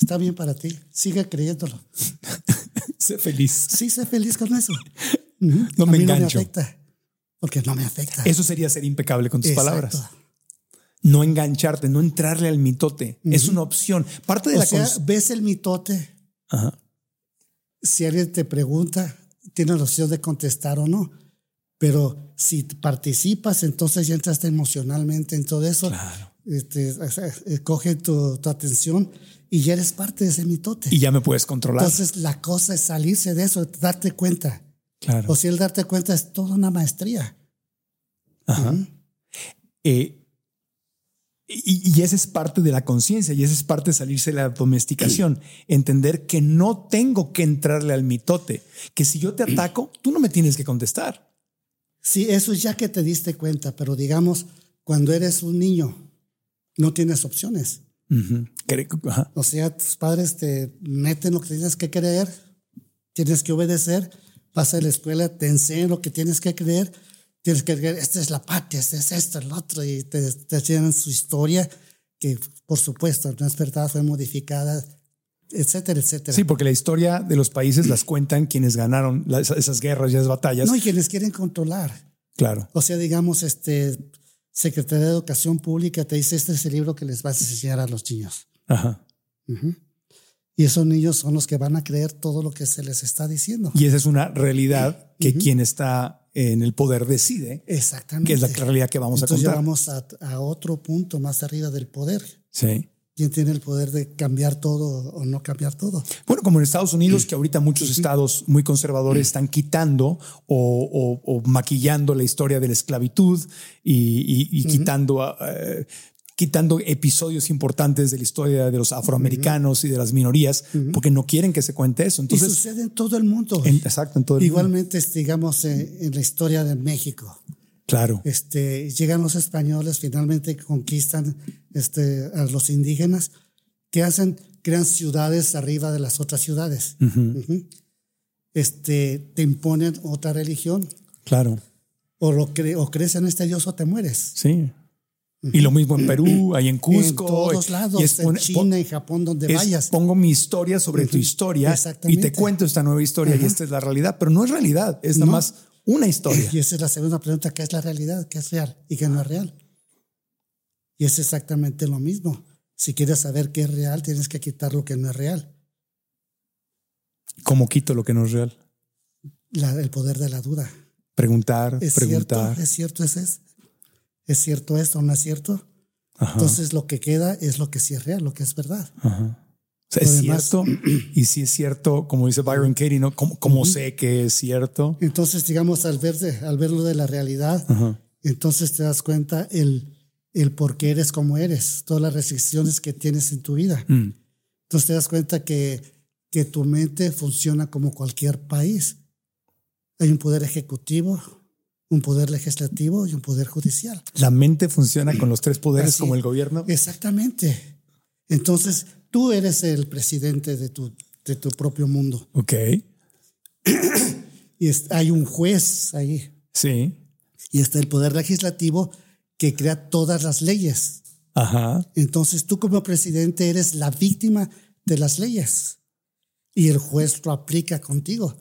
está bien para ti, sigue creyéndolo. sé feliz. Sí, sé feliz con eso. No A me mí engancho. No me afecta, porque no me afecta. Eso sería ser impecable con tus Exacto. palabras. No engancharte, no entrarle al mitote. Es una opción. Parte de O la sea, ves el mitote, Ajá. si alguien te pregunta, tienes la opción de contestar o no. Pero si participas, entonces ya entraste emocionalmente en todo eso. Claro. Este, coge tu, tu atención y ya eres parte de ese mitote. Y ya me puedes controlar. Entonces la cosa es salirse de eso, darte cuenta. claro. O si el darte cuenta es toda una maestría. Ajá. Eh, y, y esa es parte de la conciencia y esa es parte de salirse de la domesticación. Entender que no tengo que entrarle al mitote, que si yo te ataco, tú no me tienes que contestar. Sí, eso es ya que te diste cuenta, pero digamos, cuando eres un niño, no tienes opciones. Cre- ajá. O sea, tus padres te meten lo que tienes que creer, tienes que obedecer, vas a la escuela, te enseñan lo que tienes que creer, tienes que creer, esta es la patria, este es esto, el otro, y te, te enseñan su historia, que por supuesto no es verdad, fue modificada, etcétera, etcétera. Sí, porque la historia de los países las cuentan quienes ganaron las- esas guerras y esas batallas. No, y quienes quieren controlar. Claro. O sea, digamos, este Secretaría de Educación Pública te dice, este es el libro que les vas a enseñar a los niños. Ajá. Y esos niños son los que van a creer todo lo que se les está diciendo. Y esa es una realidad que quien está en el poder decide, Exactamente. que es la realidad que vamos Entonces a contar. llegamos a, a otro punto más arriba del poder. Sí. ¿Quién tiene el poder de cambiar todo o no cambiar todo? Bueno, como en Estados Unidos, que ahorita muchos estados muy conservadores están quitando o, o- o maquillando la historia de la esclavitud y, y- y quitando, eh, quitando episodios importantes de la historia de los afroamericanos y de las minorías, porque no quieren que se cuente eso. y sucede en todo el mundo. en- exacto, en todo el mundo. Igualmente, este, digamos, eh, en la historia de México. Claro. este, llegan los españoles, finalmente conquistan este, a los indígenas, que hacen, crean ciudades arriba de las otras ciudades. Este, te imponen otra religión, Claro. o, lo cre- o crees en este dios o te mueres. Sí. Y lo mismo en Perú, ahí en Cusco. en todos lados, y es en China, en Japón, donde es vayas. pongo mi historia sobre tu historia y te cuento esta nueva historia y esta es la realidad, pero no es realidad, es nada No. más una historia. Y esa es la segunda pregunta, ¿qué es la realidad? ¿Qué es real y qué no es real? Y es exactamente lo mismo. Si quieres saber qué es real, tienes que quitar lo que no es real. ¿Cómo quito lo que no es real? La- el poder de la duda. Preguntar, ¿Es preguntar. cierto? ¿Es cierto es, es? ¿Es cierto esto o no es cierto? Ajá, Entonces lo que queda es lo que sí es real, lo que es verdad. ajá. O sea, es demás- cierto. Y si es cierto, como dice Byron Katie, ¿no? ¿Cómo, cómo sé que es cierto? Entonces, digamos, al al ver lo de la realidad, entonces te das cuenta el, el por qué eres como eres, todas las restricciones que tienes en tu vida. Mm, Entonces te das cuenta que, que tu mente funciona como cualquier país. Hay un poder ejecutivo, un poder legislativo y un poder judicial. La mente funciona con los tres poderes Así- como el gobierno. Exactamente. Entonces, tú eres el presidente de tu, de tu propio mundo. Ok. Y es- hay un juez ahí. Sí. Y está el poder legislativo que crea todas las leyes. Ajá. Entonces, tú como presidente eres la víctima de las leyes. Y el juez lo aplica contigo.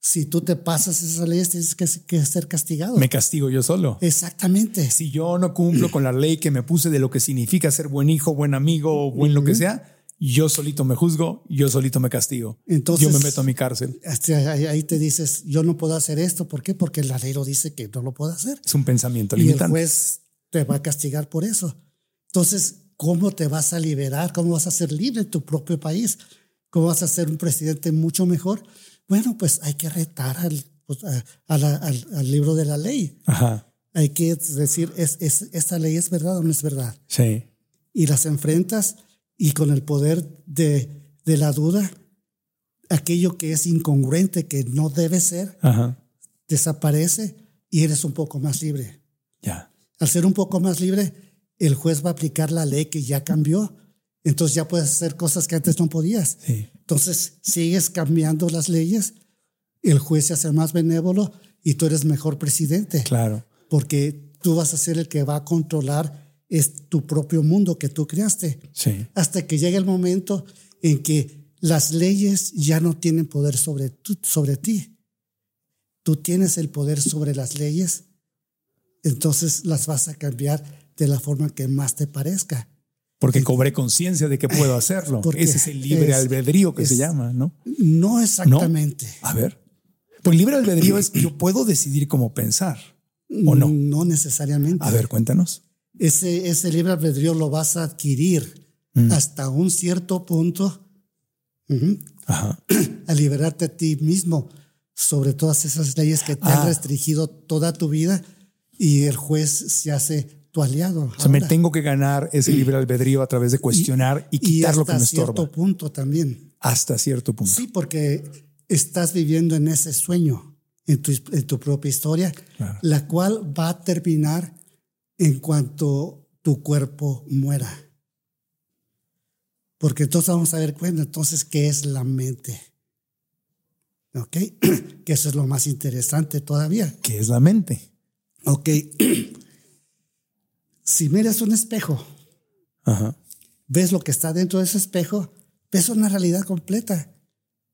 Si tú te pasas esas leyes, tienes que, que ser castigado. Me castigo yo solo. Exactamente. Si yo no cumplo con la ley que me puse de lo que significa ser buen hijo, buen amigo buen lo que sea, yo solito me juzgo, yo solito me castigo. Entonces- yo me meto a mi cárcel. Hasta ahí, te dices, yo no puedo hacer esto. ¿Por qué? Porque la ley lo dice que no lo puedo hacer. Es un pensamiento Y el limitante. juez te va a castigar por eso. Entonces, ¿cómo te vas a liberar? ¿Cómo vas a ser libre en tu propio país? ¿Cómo vas a ser un presidente mucho mejor? Bueno, pues hay que retar al, pues, a- a la- al, al libro de la ley. Ajá. Hay que decir, ¿es, es, ¿esta ley es verdad o no es verdad? Sí. Y las enfrentas y con el poder de, de la duda, aquello que es incongruente, que no debe ser, Ajá. desaparece y eres un poco más libre. Ya. Al ser un poco más libre, el juez va a aplicar la ley que ya cambió. Entonces ya puedes hacer cosas que antes no podías. Sí. Entonces sigues cambiando las leyes, el juez se hace más benévolo y tú eres mejor presidente. Claro. Porque tú vas a ser el que va a controlar es tu propio mundo que tú creaste. Sí. Hasta que llegue el momento en que las leyes ya no tienen poder sobre, sobre ti. tú tienes el poder sobre las leyes, entonces las vas a cambiar de la forma que más te parezca. Porque cobré conciencia de que puedo hacerlo. Porque Ese es el libre es- albedrío que se llama, ¿no? No exactamente. A ver. Pues libre albedrío es yo puedo decidir cómo pensar. ¿O no? No necesariamente. A ver, cuéntanos. Ese, ese libre albedrío lo vas a adquirir Mm. hasta un cierto punto Ajá. a liberarte a ti mismo sobre todas esas leyes que te Ah. han restringido toda tu vida y el juez se hace tu aliado. O sea, me tengo que ganar ese libre albedrío a través de cuestionar y, quitar lo que hasta me cierto estorba. punto también. Hasta cierto punto. Sí, porque estás viviendo en ese sueño, en tu, en tu propia historia, Claro. la cual va a terminar en cuanto tu cuerpo muera. Porque entonces vamos a ver cuenta, entonces, ¿qué es la mente? ¿Ok? que eso es lo más interesante todavía. ¿Qué es la mente? Ok. si miras un espejo, Ajá. ves lo que está dentro de ese espejo, ves una realidad completa.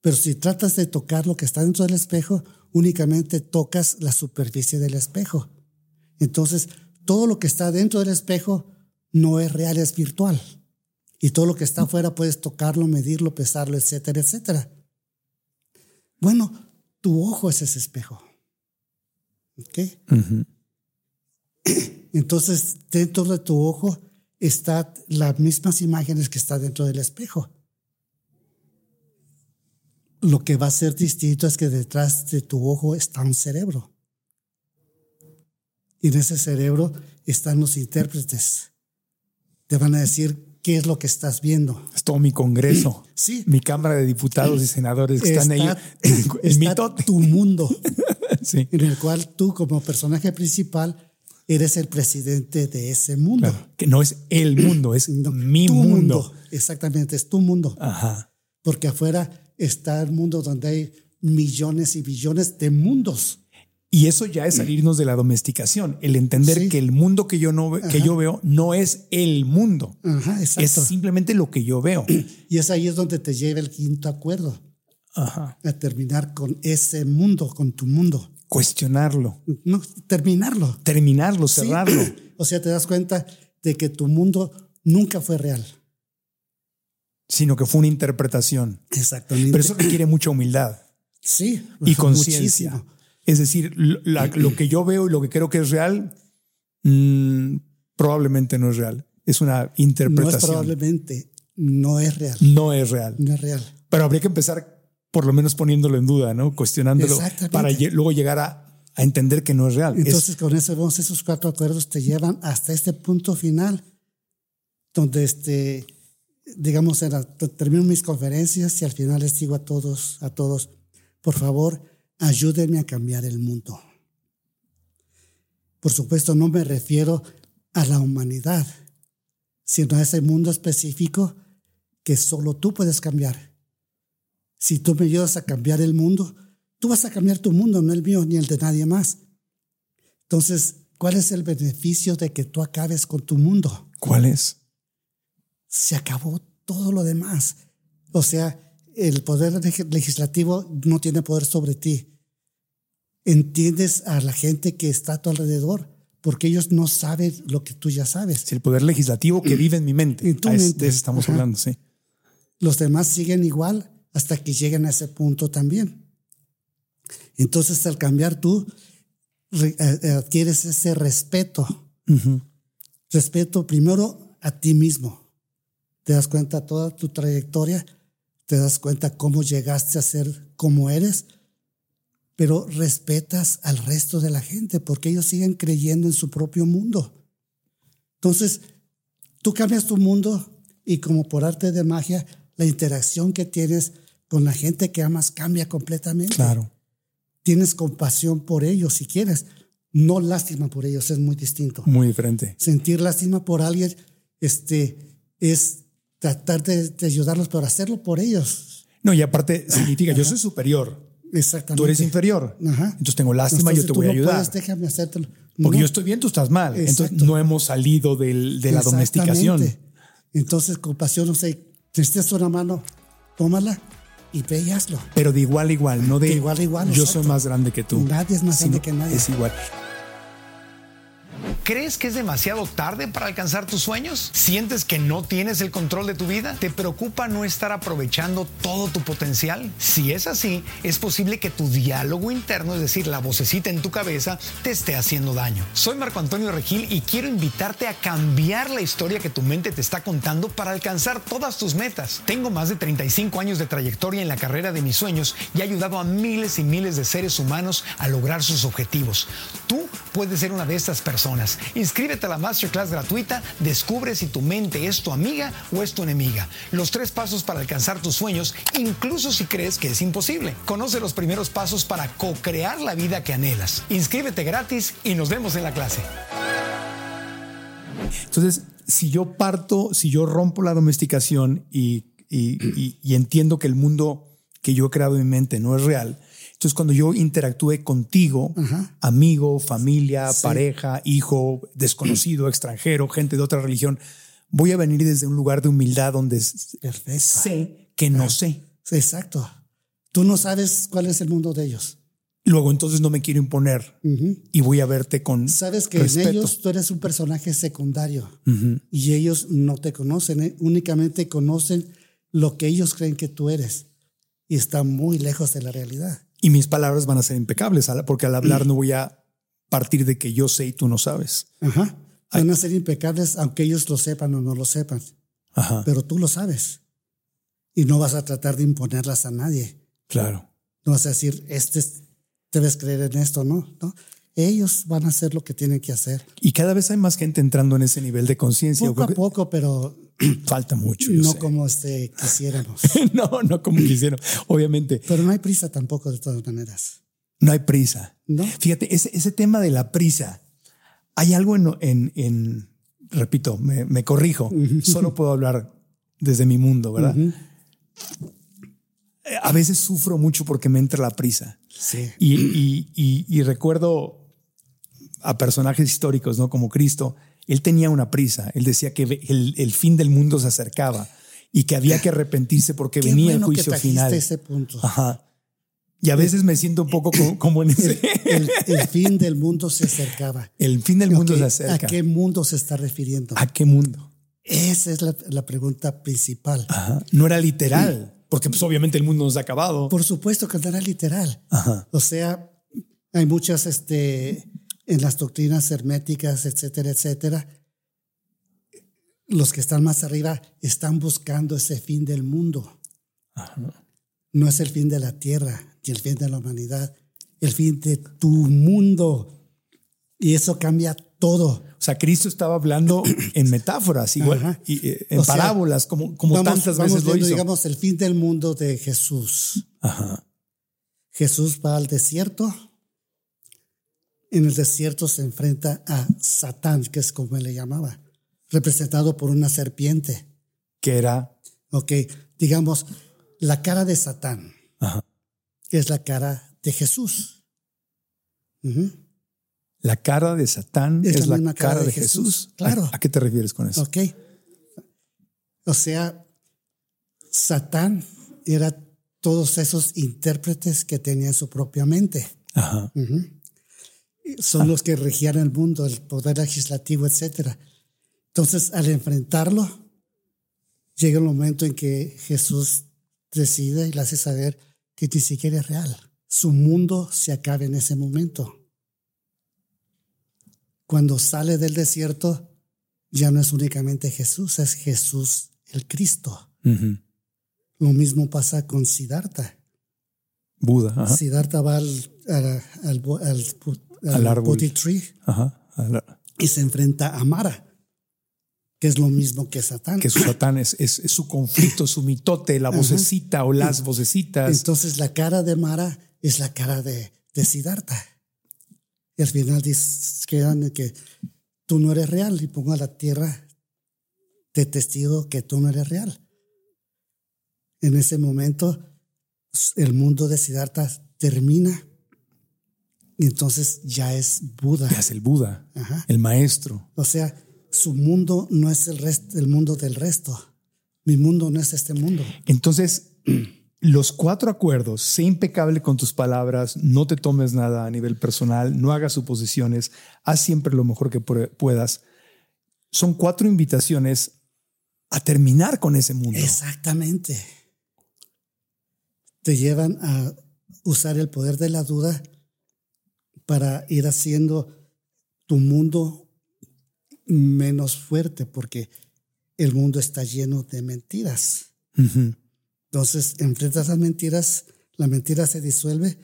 Pero si tratas de tocar lo que está dentro del espejo, únicamente tocas la superficie del espejo. Entonces, todo lo que está dentro del espejo no es real, es virtual. Y todo lo que está afuera puedes tocarlo, medirlo, pesarlo, etcétera, etcétera. Bueno, tu ojo es ese espejo. ¿Ok? Entonces, dentro de tu ojo están las mismas imágenes que está dentro del espejo. Lo que va a ser distinto es que detrás de tu ojo está un cerebro. Y en ese cerebro están los intérpretes. Te van a decir qué es lo que estás viendo. Es todo mi congreso. Sí. Mi Cámara de Diputados y Senadores que están ahí Está- en, en mi está tu mundo, Sí. en el cual tú como personaje principal eres el presidente de ese mundo. Claro. Que no es el mundo, es No, mi tu mundo. Exactamente, es tu mundo. Ajá. Porque afuera está el mundo donde hay millones y billones de mundos. Y eso ya es salirnos de la domesticación, el entender Sí. que el mundo que yo no ve- que yo veo no es el mundo, Ajá, es simplemente lo que yo veo. Y es ahí es donde te lleva el quinto acuerdo, Ajá. a terminar con ese mundo, con tu mundo. Cuestionarlo, No, terminarlo. terminarlo, Sí. cerrarlo. O sea, te das cuenta de que tu mundo nunca fue real. sino que fue una interpretación. Exactamente. Pero eso requiere mucha humildad sí, y conciencia. Es decir, lo, la- lo que yo veo y lo que creo que es real, mm, probablemente no es real. Es una No es interpretación. probablemente, no es real. No es real. No es real. Pero habría que empezar por lo menos poniéndolo en duda, ¿no? Cuestionándolo para luego llegar a, a entender que no es real. Es- Entonces, con eso vemos esos cuatro acuerdos te llevan hasta este punto final, donde este, digamos, en la- termino mis conferencias y al final les digo a todos, a todos, por favor, ayúdenme a cambiar el mundo. Por supuesto, no me refiero a la humanidad, sino a ese mundo específico que solo tú puedes cambiar. Si tú me ayudas a cambiar el mundo, tú vas a cambiar tu mundo, no el mío ni el de nadie más. Entonces, ¿cuál es el beneficio de que tú acabes con tu mundo? ¿Cuál es? Se acabó todo lo demás. O sea, el poder leg- legislativo no tiene poder sobre ti. Entiendes a la gente que está a tu alrededor, porque ellos no saben lo que tú ya sabes. Es el poder legislativo que vive en mi mente. En tu es- mente. De eso estamos Ajá. hablando, sí. Los demás siguen igual hasta que lleguen a ese punto también. Entonces, al cambiar tú, eh, eh, adquieres ese respeto. Respeto primero a ti mismo. Te das cuenta toda tu trayectoria, te das cuenta cómo llegaste a ser como eres, pero respetas al resto de la gente porque ellos siguen creyendo en su propio mundo. Entonces, tú cambias tu mundo y como por arte de magia, la interacción que tienes con la gente que amas cambia completamente. Claro. Tienes compasión por ellos si quieres, no lástima por ellos, es muy distinto Muy diferente. sentir lástima por alguien este, es tratar de, de ayudarlos, pero hacerlo por ellos. No, y aparte significa, yo soy superior, Exactamente. tú eres inferior. Ajá. Entonces tengo lástima, Entonces, yo te tú voy a no ayudar. puedes, déjame hacértelo. Porque No. yo estoy bien, tú estás mal. Entonces no hemos salido del- de la domesticación. Entonces, compasión, no sé, necesitas una mano, tómala y ve y hazlo. Pero de igual a igual, no de, De igual a igual, Yo exacto. soy más grande que tú. Nadie es más grande que nadie. Es igual. ¿Crees que es demasiado tarde para alcanzar tus sueños? ¿Sientes que no tienes el control de tu vida? ¿Te preocupa no estar aprovechando todo tu potencial? Si es así, es posible que tu diálogo interno, es decir, la vocecita en tu cabeza, te esté haciendo daño. Soy Marco Antonio Regil y quiero invitarte a cambiar la historia que tu mente te está contando para alcanzar todas tus metas. Tengo más de 35 años de trayectoria en la carrera de mis sueños y he ayudado a miles y miles de seres humanos a lograr sus objetivos. Tú puedes ser una de estas personas. Inscríbete a la masterclass gratuita, descubre si tu mente es tu amiga o es tu enemiga. Los tres pasos para alcanzar tus sueños, incluso si crees que es imposible. Conoce los primeros pasos para co-crear la vida que anhelas. Inscríbete gratis y nos vemos en la clase. Entonces, si yo parto, si yo rompo la domesticación y, entiendo que el mundo que yo he creado en mi mente no es real, entonces cuando yo interactúe contigo, amigo, familia, pareja, hijo, desconocido, extranjero, gente de otra religión, voy a venir desde un lugar de humildad donde Perfecto. sé que no sé. Sí, Exacto. Tú no sabes cuál es el mundo de ellos. Luego entonces no me quiero imponer y voy a verte con Sabes que respeto. en ellos tú eres un personaje secundario y ellos no te conocen, ¿eh? únicamente conocen lo que ellos creen que tú eres y está muy lejos de la realidad. Y mis palabras van a ser impecables, porque al hablar no voy a partir de que yo sé y tú no sabes. Ajá. Van a ser impecables aunque ellos lo sepan o no lo sepan, Ajá, pero tú lo sabes y no vas a tratar de imponerlas a nadie. claro. No vas a decir, este es- debes creer en esto, ¿no? ¿no? Ellos van a hacer lo que tienen que hacer. Y cada vez hay más gente entrando en ese nivel de conciencia. Poco a poco, pero Falta mucho. no sé. como este, quisiéramos. no, no como quisieron. Obviamente, Pero no hay prisa tampoco de todas maneras. no hay prisa. ¿No? Fíjate, ese, ese tema de la prisa, hay algo en, en, en- repito, me, me corrijo, solo puedo hablar desde mi mundo, ¿verdad? A veces sufro mucho porque me entra la prisa. Sí. Y, y- y- y recuerdo a personajes históricos, ¿no? Como Cristo, él tenía una prisa. Él decía que el, el fin del mundo se acercaba y que había que arrepentirse porque Qué venía bueno el que juicio trajiste final. ese punto. Ajá. Y a veces me siento un poco como, como en ese. El, el fin del mundo se acercaba. El fin del mundo se acerca. ¿A qué mundo se está refiriendo? ¿A qué mundo? Esa es la, la pregunta principal. Ajá. No era literal, porque pues obviamente el mundo no se ha acabado. Por supuesto que no era literal. Ajá. O sea, hay muchas este, en las doctrinas herméticas, etcétera, etcétera. Los que están más arriba están buscando ese fin del mundo. No es el fin de la tierra ni el fin de la humanidad, el fin de tu mundo. Y eso cambia todo. O sea, Cristo estaba hablando en metáforas, igual, y, eh, en O sea, parábolas, como, como vamos, tantas vamos veces lo viendo, hizo. digamos, el fin del mundo de Jesús. Ajá. Jesús va al desierto. En el desierto se enfrenta a Satán, que es como él le llamaba, representado por una serpiente. Que era. Ok, digamos, la cara de Satán Ajá. es la cara de Jesús. La cara de Satán Es es, la cara, de Jesús. claro. ¿A, a qué te refieres con eso? Ok. O sea, Satán era todos esos intérpretes que tenía en su propia mente. Ajá. Son los que regían el mundo, el poder legislativo, etcétera. Entonces, al enfrentarlo, llega el momento en que Jesús decide y le hace saber que ni siquiera es real. Su mundo se acaba en ese momento. Cuando sale del desierto, ya no es únicamente Jesús, es Jesús el Cristo. Lo mismo pasa con Siddhartha. Buda. Ajá. Siddhartha va al, al, al, al, al árbol. Tree Ajá. A la- y se enfrenta a Mara, que es lo mismo que Satán. Que su Satán es, es- es su conflicto, su mitote, la vocecita o las vocecitas. Entonces la cara de Mara es la cara de, de Siddhartha. Y al final dice, quedan que tú no eres real y pongo a la tierra de testigo que tú no eres real. En ese momento el mundo de Siddhartha termina y entonces ya es Buda. que es el Buda, Ajá. el maestro. O sea, su mundo no es el, resto, el mundo del resto. Mi mundo no es este mundo. Entonces, los cuatro acuerdos, sé impecable con tus palabras, no te tomes nada a nivel personal, no hagas suposiciones, haz siempre lo mejor que puedas. Son cuatro invitaciones a terminar con ese mundo. Exactamente. Te llevan a usar el poder de la duda para ir haciendo tu mundo menos fuerte, porque el mundo está lleno de mentiras. Entonces, enfrentas las mentiras, la mentira se disuelve,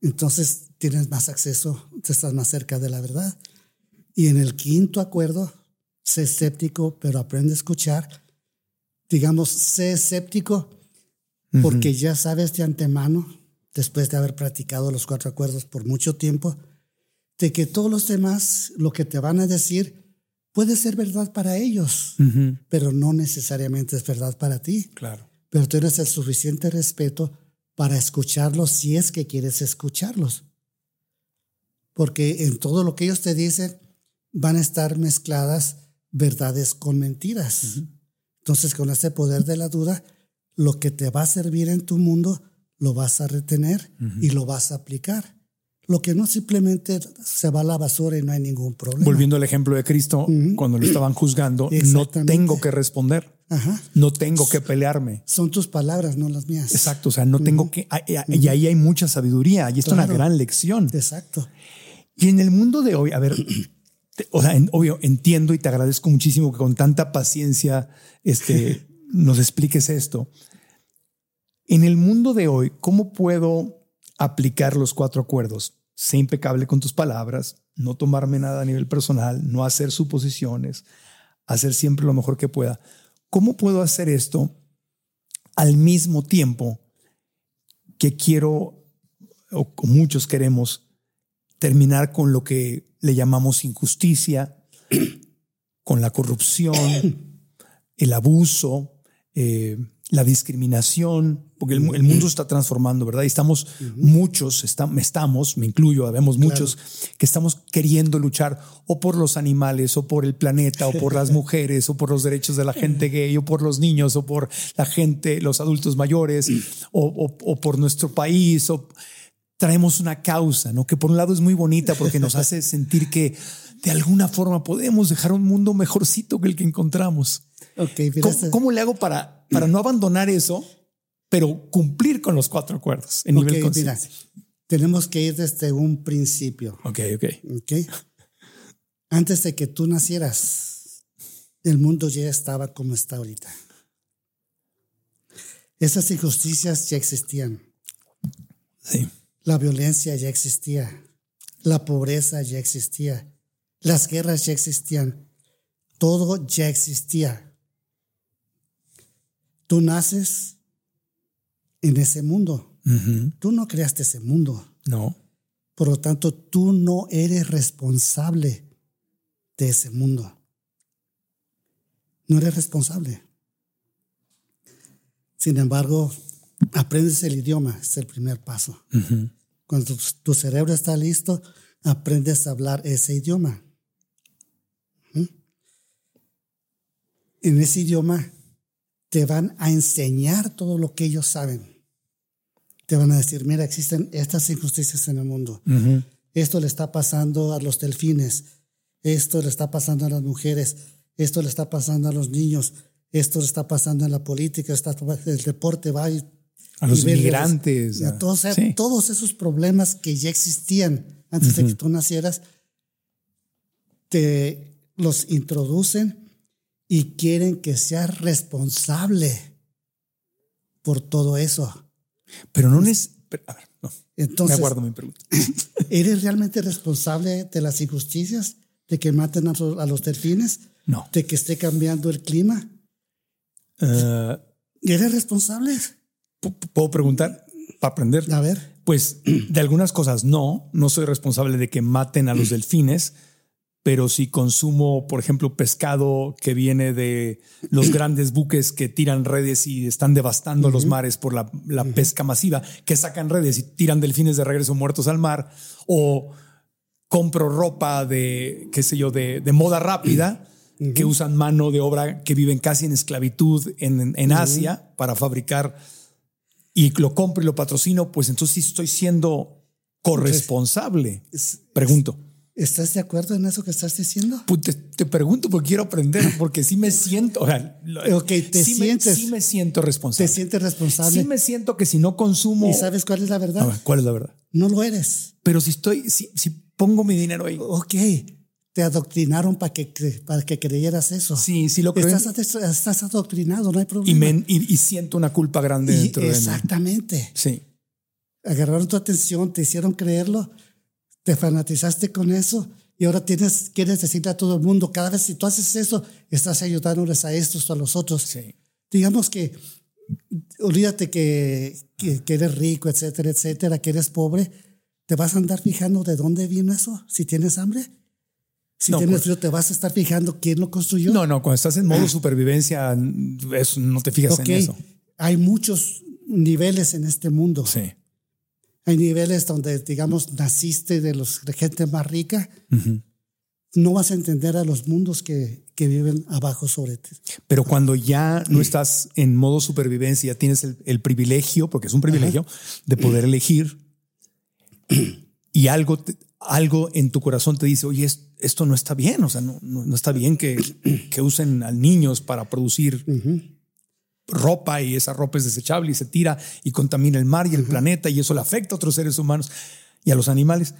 entonces tienes más acceso, estás más cerca de la verdad. Y en el quinto acuerdo, sé escéptico, pero aprende a escuchar. Digamos, sé escéptico porque ya sabes de antemano, después de haber practicado los cuatro acuerdos por mucho tiempo, de que todos los demás, lo que te van a decir, puede ser verdad para ellos, pero no necesariamente es verdad para ti. Claro pero tienes el suficiente respeto para escucharlos si es que quieres escucharlos. Porque en todo lo que ellos te dicen van a estar mezcladas verdades con mentiras. Entonces, con ese poder de la duda, lo que te va a servir en tu mundo lo vas a retener y lo vas a aplicar. Lo que no simplemente se va a la basura y no hay ningún problema. Volviendo al ejemplo de Cristo, cuando lo estaban juzgando, no tengo que responder. No tengo que pelearme. Son tus palabras, no las mías. Exacto, o sea, no tengo que... Y ahí hay mucha sabiduría, y esto es una gran lección. Exacto. Y en el mundo de hoy, a ver, o sea, obvio, entiendo y te agradezco muchísimo que con tanta paciencia este, nos expliques esto. En el mundo de hoy, ¿cómo puedo aplicar los cuatro acuerdos? Sé impecable con tus palabras, no tomarme nada a nivel personal, no hacer suposiciones, hacer siempre lo mejor que pueda. ¿Cómo puedo hacer esto al mismo tiempo que quiero, o muchos queremos, terminar con lo que le llamamos injusticia, con la corrupción, el abuso, eh, la discriminación, porque el, mundo está transformando, ¿verdad? Y estamos muchos, estamos, me incluyo, vemos muchos que estamos queriendo luchar o por los animales, o por el planeta, o por las mujeres, o por los derechos de la gente gay, o por los niños, o por la gente, los adultos mayores, o, o por nuestro país, o traemos una causa, ¿no? Que por un lado es muy bonita porque nos hace sentir que de alguna forma podemos dejar un mundo mejorcito que el que encontramos. Okay, ¿Cómo, le hago para, para no abandonar eso, pero cumplir con los cuatro acuerdos en nivel mira, tenemos que ir desde un principio. Ok, ok. okay. Antes de que tú nacieras, el mundo ya estaba como está ahorita. Esas injusticias ya existían. Sí. La violencia ya existía. La pobreza ya existía. Las guerras ya existían. Todo ya existía. Tú naces en ese mundo. Tú no creaste ese mundo. No. Por lo tanto, tú no eres responsable de ese mundo. No eres responsable. Sin embargo, aprendes el idioma, es el primer paso. Cuando tu, cerebro está listo, aprendes a hablar ese idioma. En ese idioma te van a enseñar todo lo que ellos saben. Te van a decir, mira, existen estas injusticias en el mundo. Esto le está pasando a los delfines. Esto le está pasando a las mujeres. Esto le está pasando a los niños. Esto le está pasando en la política. el deporte va y, a los inmigrantes. A todos, todos esos problemas que ya existían antes de que tú nacieras, te los introducen y quieren que seas responsable por todo eso. Pero no es... A ver, no. Entonces, Me aguardo mi pregunta. ¿Eres realmente responsable de las injusticias? ¿De que maten a, los delfines? No. ¿De que esté cambiando el clima? Uh, ¿Eres responsable? ¿Puedo preguntar para aprender? A ver. Pues de algunas cosas no, no soy responsable de que maten a los delfines, pero si consumo, por ejemplo, pescado que viene de los grandes buques que tiran redes y están devastando los mares por la, pesca masiva, que sacan redes y tiran delfines de regreso muertos al mar, o compro ropa de, qué sé yo, de, moda rápida, que usan mano de obra que viven casi en esclavitud en, Asia para fabricar y lo compro y lo patrocino, pues entonces sí estoy siendo corresponsable. Pregunto. ¿Estás de acuerdo en eso que estás diciendo? Pues te, te, pregunto porque quiero aprender, porque sí me siento, o sea, okay, te sí sientes, me, sí me siento responsable. Te sientes responsable. Sí me siento que si no consumo. ¿Y sabes cuál es la verdad? Ver, ¿Cuál es la verdad? No lo eres. Pero si estoy, si, si pongo mi dinero ahí. Ok. Te adoctrinaron para que, para que creyeras eso. Sí, sí lo creo. Estás, estás adoctrinado, no hay problema. Y, me, y, y siento una culpa grande y dentro exactamente. de mí. Sí. Agarraron tu atención, te hicieron creerlo, te fanatizaste con eso y ahora tienes, quieres decirle a todo el mundo, cada vez si tú haces eso, estás ayudándoles a estos o a los otros. Sí. Digamos que, olvídate que, que, que, eres rico, etcétera, etcétera, que eres pobre, ¿te vas a andar fijando de dónde vino eso? Si tienes hambre. Si no, tienes frío, pues, ¿te vas a estar fijando quién lo construyó? No, no, cuando estás en modo supervivencia, eso, no te fijas okay. en eso. Hay muchos niveles en este mundo. Sí. Hay niveles donde, digamos, naciste de, los, de gente más rica. Uh -huh. No vas a entender a los mundos que, que, viven abajo sobre ti. Pero cuando ya no estás en modo supervivencia, tienes el, el privilegio, porque es un privilegio, de poder elegir y algo, te, algo en tu corazón te dice, oye, esto no está bien, o sea, no, no, no está bien que, que, usen a niños para producir uh -huh ropa y esa ropa es desechable y se tira y contamina el mar y el uh -huh. planeta y eso le afecta a otros seres humanos y a los animales.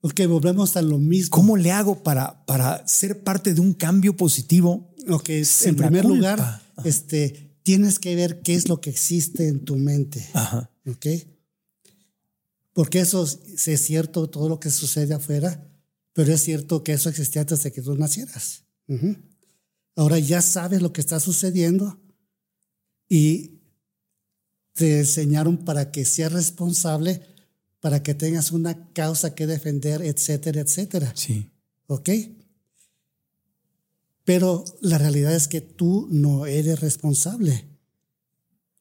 Ok, volvemos a lo mismo. ¿Cómo le hago para, para ser parte de un cambio positivo? Ok, en primer lugar, este, tienes que ver qué es lo que existe en tu mente. Ajá. Ok. Porque eso es cierto, todo lo que sucede afuera, pero es cierto que eso existía antes de que tú nacieras. Uh -huh. Ahora ya sabes lo que está sucediendo y te enseñaron para que seas responsable, para que tengas una causa que defender, etcétera, etcétera. Sí. ¿Ok? Pero la realidad es que tú no eres responsable.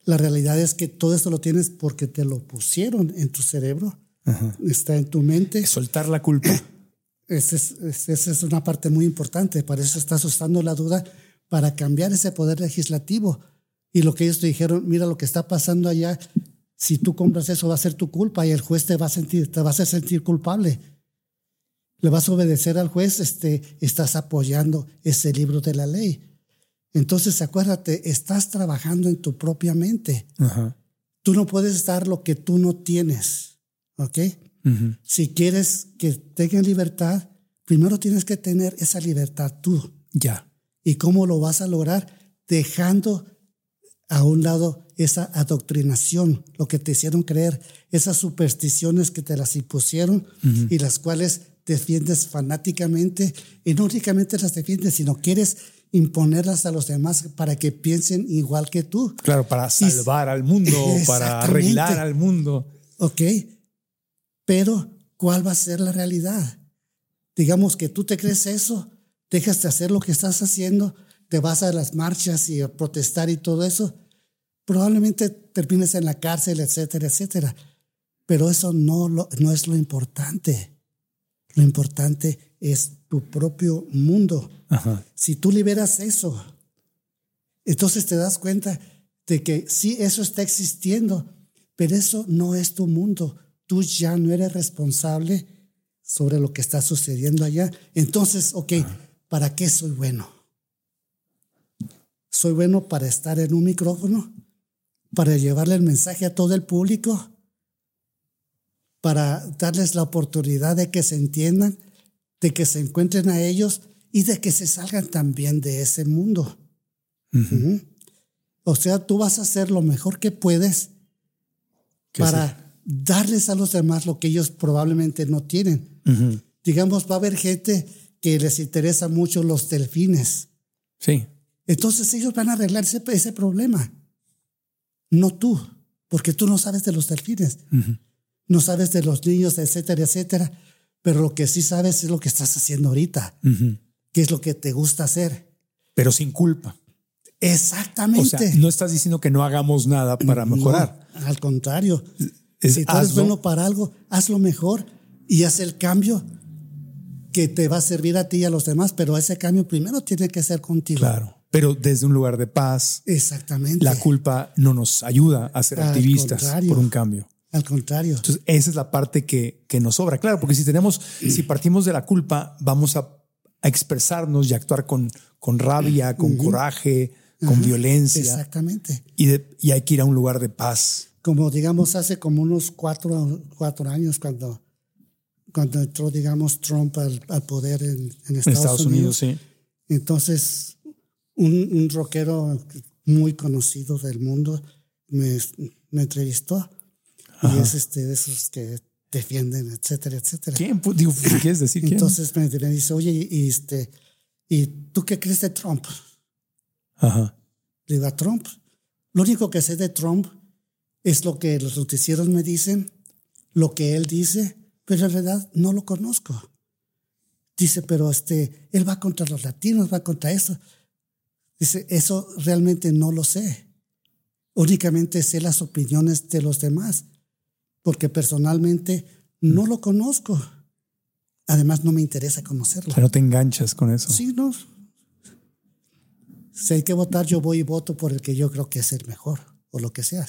La realidad es que todo esto lo tienes porque te lo pusieron en tu cerebro, Ajá. está en tu mente. Soltar la culpa. Esa es, esa es una parte muy importante. Para eso estás usando la duda para cambiar ese poder legislativo y lo que ellos te dijeron, mira lo que está pasando allá, si tú compras eso va a ser tu culpa y el juez te va a sentir, te va a sentir culpable. Le vas a obedecer al juez, este, estás apoyando ese libro de la ley. Entonces, acuérdate, estás trabajando en tu propia mente. Tú no puedes dar lo que tú no tienes, ¿ok? Uh -huh. Si quieres que tengan libertad, primero tienes que tener esa libertad tú. Ya. ¿Y cómo lo vas a lograr? Dejando a un lado esa adoctrinación, lo que te hicieron creer, esas supersticiones que te las impusieron uh -huh. y las cuales defiendes fanáticamente y no únicamente las defiendes, sino quieres imponerlas a los demás para que piensen igual que tú. Claro, para salvar y, al mundo, para arreglar al mundo. Ok, pero ¿cuál va a ser la realidad? Digamos que tú te crees eso, dejas de hacer lo que estás haciendo, te vas a las marchas y a protestar y todo eso, probablemente termines en la cárcel, etcétera, etcétera. Pero eso no, lo, no es lo importante. Lo importante es tu propio mundo. Ajá. Si tú liberas eso, entonces te das cuenta de que sí, eso está existiendo, pero eso no es tu mundo. Tú ya no eres responsable sobre lo que está sucediendo allá. Entonces, ok, ¿para qué soy bueno? Soy bueno para estar en un micrófono, para llevarle el mensaje a todo el público, para darles la oportunidad de que se entiendan, de que se encuentren a ellos y de que se salgan también de ese mundo. Uh -huh. O sea, tú vas a hacer lo mejor que puedes para darles a los demás lo que ellos probablemente no tienen. Uh -huh. Digamos, va a haber gente que les interesa mucho los delfines. Sí. Entonces ellos van a arreglar ese, ese problema. No tú, porque tú no sabes de los delfines. Uh -huh. No sabes de los niños, etcétera, etcétera. Pero lo que sí sabes es lo que estás haciendo ahorita. Uh -huh. ¿Qué es lo que te gusta hacer? Pero sin culpa. Exactamente. O sea, no estás diciendo que no hagamos nada para mejorar. No, al contrario. Es, si tú eres bueno para algo, hazlo mejor y haz el cambio que te va a servir a ti y a los demás, pero ese cambio primero tiene que ser contigo. Claro. Pero desde un lugar de paz, Exactamente. la culpa no nos ayuda a ser Al activistas por un cambio. Al contrario. Entonces, esa es la parte que, que nos sobra. Claro, porque si tenemos, si partimos de la culpa, vamos a, a expresarnos y actuar con, con rabia, con coraje, con violencia. Exactamente. Y, de- y hay que ir a un lugar de paz. Como digamos hace como unos cuatro, cuatro años cuando, cuando entró, digamos, Trump al, al poder en, en Estados, Estados Unidos, Unidos. sí. Entonces, un, un rockero muy conocido del mundo me, me entrevistó. Y es este, de esos que defienden, etcétera, etcétera. ¿Quién? Pues, Digo, ¿qué quieres decir? ¿Quién? Entonces me, me dice, oye, y, este, ¿y tú qué crees de Trump? Ajá. Le digo, a Trump. Lo único que sé de Trump es lo que los noticieros me dicen, lo que él dice, pero en realidad no lo conozco. Dice, pero este, él va contra los latinos, va contra eso. Dice, eso realmente no lo sé. Únicamente sé las opiniones de los demás, porque personalmente no lo conozco. Además, no me interesa conocerlo. O sea, no te enganchas con eso. Sí, no. Si hay que votar, yo voy y voto por el que yo creo que es el mejor, o lo que sea.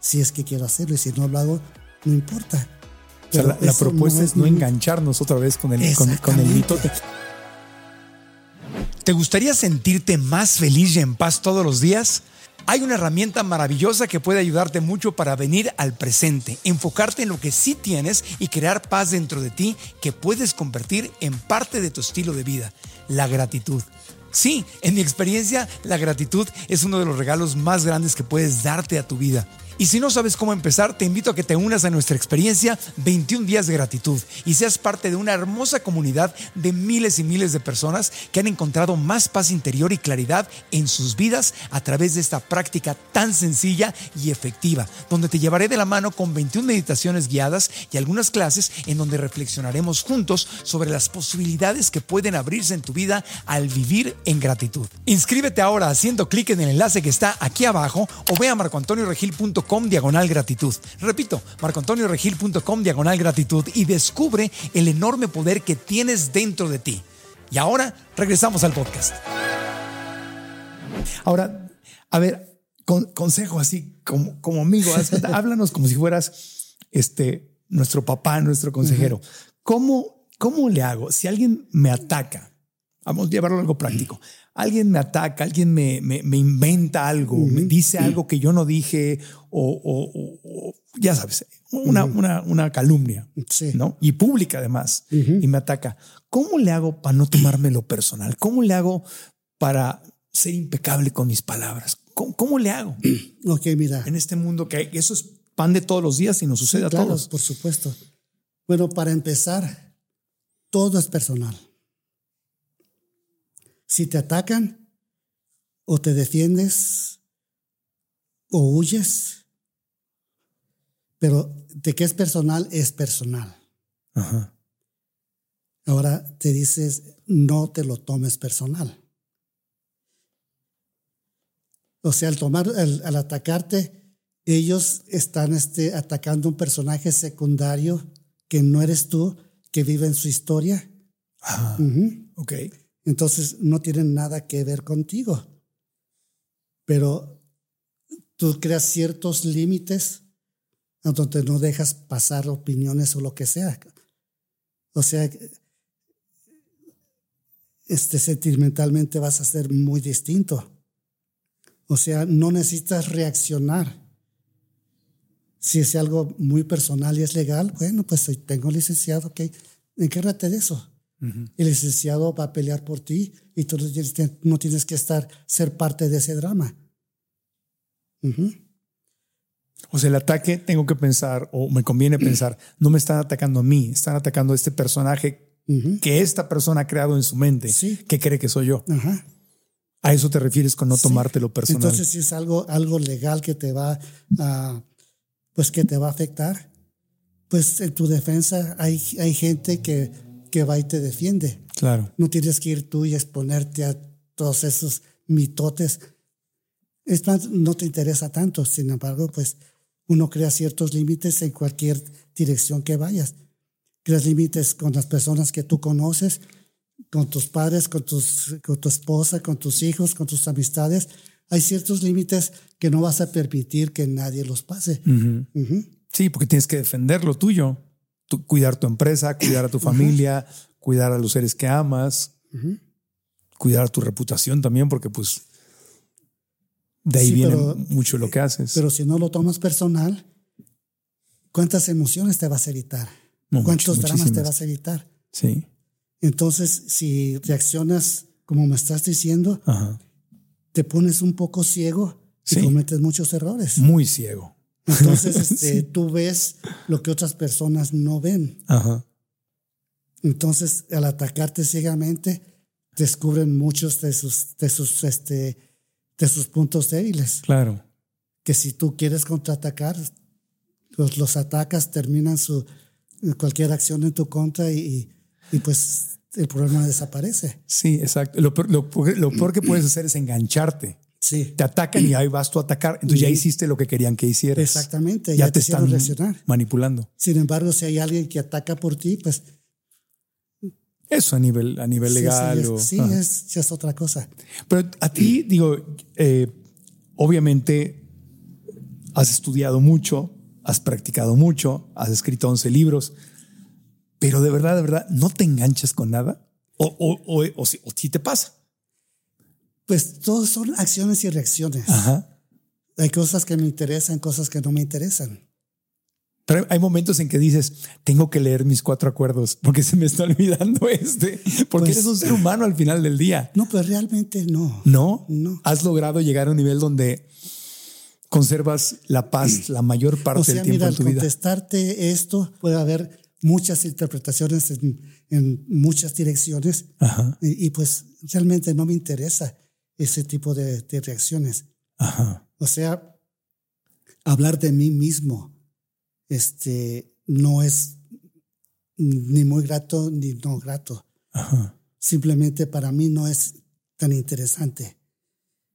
Si es que quiero hacerlo, y si no lo hago, no importa. O sea, Pero la, propuesta es no engancharnos otra vez con el, con, con el mitote. ¿Te gustaría sentirte más feliz y en paz todos los días? Hay una herramienta maravillosa que puede ayudarte mucho para venir al presente, enfocarte en lo que sí tienes y crear paz dentro de ti que puedes convertir en parte de tu estilo de vida, la gratitud. Sí, en mi experiencia, la gratitud es uno de los regalos más grandes que puedes darte a tu vida. Y si no sabes cómo empezar, te invito a que te unas a nuestra experiencia 21 días de gratitud y seas parte de una hermosa comunidad de miles y miles de personas que han encontrado más paz interior y claridad en sus vidas a través de esta práctica tan sencilla y efectiva, donde te llevaré de la mano con 21 meditaciones guiadas y algunas clases en donde reflexionaremos juntos sobre las posibilidades que pueden abrirse en tu vida al vivir en gratitud. Inscríbete ahora haciendo clic en el enlace que está aquí abajo o ve a marcoantonioregil.com diagonal gratitud. Repito, marcoantonioregil.com diagonal gratitud y descubre el enorme poder que tienes dentro de ti. Y ahora regresamos al podcast. Ahora, a ver, con- consejo así como, como amigo, háblanos como si fueras este, nuestro papá, nuestro consejero. ¿Cómo, ¿Cómo le hago? Si alguien me ataca, vamos a llevarlo a algo práctico. Alguien me ataca, alguien me, me- me inventa algo, me dice algo que yo no dije o, o- ya sabes, una, una, una calumnia, Sí. ¿no? Y pública además, y me ataca. ¿Cómo le hago para no tomármelo personal? ¿Cómo le hago para ser impecable con mis palabras? ¿Cómo, cómo le hago Ok, mira. en este mundo que eso es pan de todos los días y nos sucede a Claro, todos? por supuesto. Bueno, para empezar, todo es personal. Si te atacan, o te defiendes, o huyes, pero de que es personal, es personal. Ajá. Ahora te dices, no te lo tomes personal. O sea, al tomar, al, al atacarte, ellos están este, atacando un personaje secundario que no eres tú, que vive en su historia. Ah, Ujú. ok. Entonces no tienen nada que ver contigo. Pero tú creas ciertos límites donde no dejas pasar opiniones o lo que sea. O sea, este sentimentalmente vas a ser muy distinto. O sea, no necesitas reaccionar. Si es algo muy personal y es legal, bueno, pues tengo licenciado, ok, encárgate de eso. El licenciado va a pelear por ti y tú no tienes, que estar, ser parte de ese drama. O sea, el ataque tengo que pensar, o me conviene pensar, no me están atacando a mí, están atacando a este personaje que esta persona ha creado en su mente, Sí. que cree que soy yo. Ajá. A eso te refieres con no Sí. tomártelo personal. Entonces, si es algo, algo legal que te va a, pues que te va a afectar, pues en tu defensa hay, hay gente que, que va y te defiende. claro. No tienes que ir tú y exponerte a todos esos mitotes. Es más, no te interesa tanto. Sin embargo, pues uno crea ciertos límites en cualquier dirección que vayas. Creas límites con las personas que tú conoces, con tus padres, con, tus, con tu esposa, con tus hijos, con tus amistades, hay ciertos límites que no vas a permitir que nadie los pase. Sí, porque tienes que defender lo tuyo, Cuidar tu empresa, cuidar a tu familia, cuidar a los seres que amas, cuidar tu reputación también, porque pues de ahí Sí, viene pero- mucho lo que haces. Pero si no lo tomas personal, ¿cuántas emociones te vas a evitar? No, ¿Cuántos much- dramas te vas a evitar? sí, Entonces, si reaccionas como me estás diciendo, ajá. te pones un poco ciego y Sí. cometes muchos errores. Muy ciego. Entonces, este, Sí. tú ves lo que otras personas no ven. Ajá. Entonces, al atacarte ciegamente, descubren muchos de sus, de sus, este, de sus puntos débiles. Claro. Que si tú quieres contraatacar, los, los atacas, terminan su, cualquier acción en tu contra y, y- y pues el problema desaparece. Sí, exacto. Lo peor, lo lo peor que puedes hacer es engancharte. Sí, Te atacan y ahí vas tú a atacar. Entonces ya hiciste lo que querían que hicieras. exactamente. Ya, Ya, te están reaccionar. manipulando. Sin embargo, si hay alguien que ataca por ti, pues Eso a nivel, a nivel sí, legal. sí, o- es, sí, ajá. es, es otra cosa. Pero a ti, digo, eh, obviamente has estudiado mucho, has practicado mucho, has escrito 11 libros, pero de verdad, de verdad, no te enganchas con nada. O, o, o, o, si, o si te pasa. Pues todos son acciones y reacciones. Ajá. Hay cosas que me interesan, cosas que no me interesan. Pero hay momentos en que dices, tengo que leer mis cuatro acuerdos porque se me está olvidando este, porque Pues- eres un ser humano al final del día. No, pues realmente no. ¿No? No. Has logrado llegar a un nivel donde conservas la paz la mayor parte O sea, del tiempo mira, en tu vida. contestarte esto, puede haber muchas interpretaciones en, en muchas direcciones Ajá, y, y, pues realmente no me interesa ese tipo de, de reacciones. ajá, O sea, hablar de mí mismo este, no es ni muy grato ni no grato. ajá. Simplemente para mí no es tan interesante.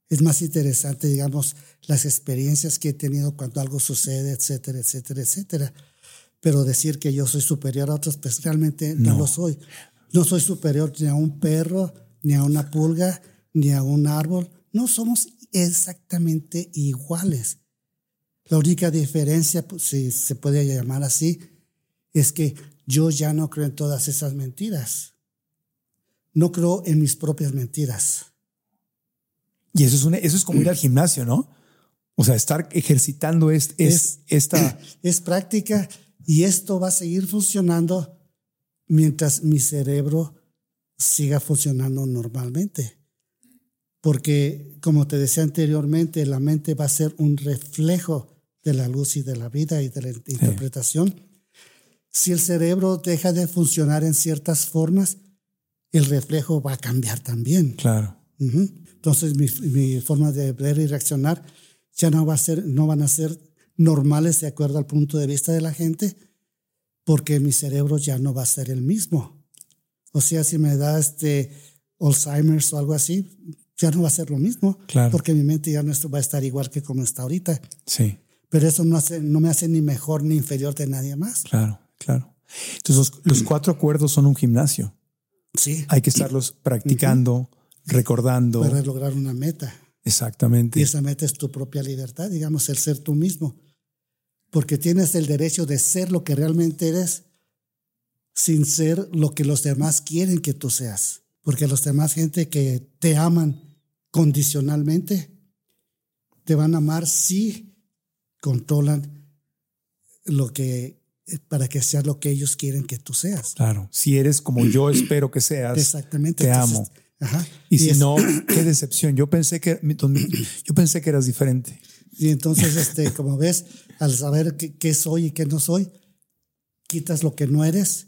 Es más interesante, digamos, las experiencias que he tenido cuando algo sucede, etcétera, etcétera, etcétera. Pero decir que yo soy superior a otros, pues realmente no, No. lo soy. No soy superior ni a un perro, ni a una pulga, ni a un árbol. No somos exactamente iguales. La única diferencia, pues, si se puede llamar así, es que yo ya no creo en todas esas mentiras. No creo en mis propias mentiras. Y eso es, una, eso es como ir al gimnasio, ¿no? O sea, estar ejercitando es, es, Es- esta. Es práctica y esto va a seguir funcionando mientras mi cerebro siga funcionando normalmente. Porque, como te decía anteriormente, la mente va a ser un reflejo de la luz y de la vida y de la interpretación. Si el cerebro deja de funcionar en ciertas formas, el reflejo va a cambiar también. Claro. Entonces mi, mi forma de ver y reaccionar ya no va a ser, no van a ser normales de acuerdo al punto de vista de la gente, porque mi cerebro ya no va a ser el mismo. O sea, si me da este Alzheimer's o algo así, ya no va a ser lo mismo, Claro. porque mi mente ya no va a estar igual que como está ahorita. Sí, Pero eso no, hace, no me hace ni mejor ni inferior de nadie más. claro, claro. Entonces, los, los cuatro acuerdos son un gimnasio. Sí, Hay que estarlos practicando, recordando. para lograr una meta. Exactamente. Y esa meta es tu propia libertad, digamos, el ser tú mismo. Porque tienes el derecho de ser lo que realmente eres sin ser lo que los demás quieren que tú seas. Porque los demás, gente que te aman condicionalmente, te van a amar si controlan lo que, para que seas lo que ellos quieren que tú seas. Claro. Si eres como yo espero que seas, Exactamente. te Entonces, amo. Ajá. Y si es- no, qué decepción. Yo pensé que yo pensé que eras diferente. Y entonces, este, como ves, al saber qué soy y qué no soy, quitas lo que no eres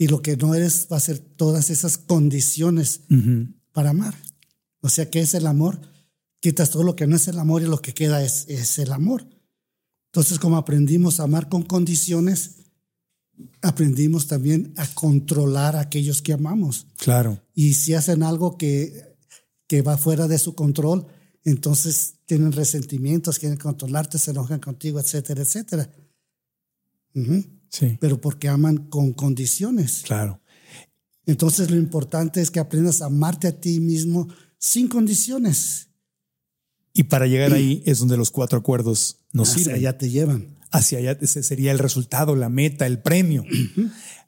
y lo que no eres va a ser todas esas condiciones Ujú. para amar. O sea, ¿qué es el amor? Quitas todo lo que no es el amor y lo que queda es, es el amor. Entonces, como aprendimos a amar con condiciones, aprendimos también a controlar a aquellos que amamos. Claro. Y si hacen algo que, que va fuera de su control, entonces tienen resentimientos, quieren controlarte, se enojan contigo, etcétera, etcétera. Ujú. Sí. Pero porque aman con condiciones. Claro. Entonces lo importante es que aprendas a amarte a ti mismo sin condiciones. Y para llegar ahí es donde los cuatro acuerdos nos Hacia sirven. allá te llevan. Hacia allá ese sería el resultado, la meta, el premio.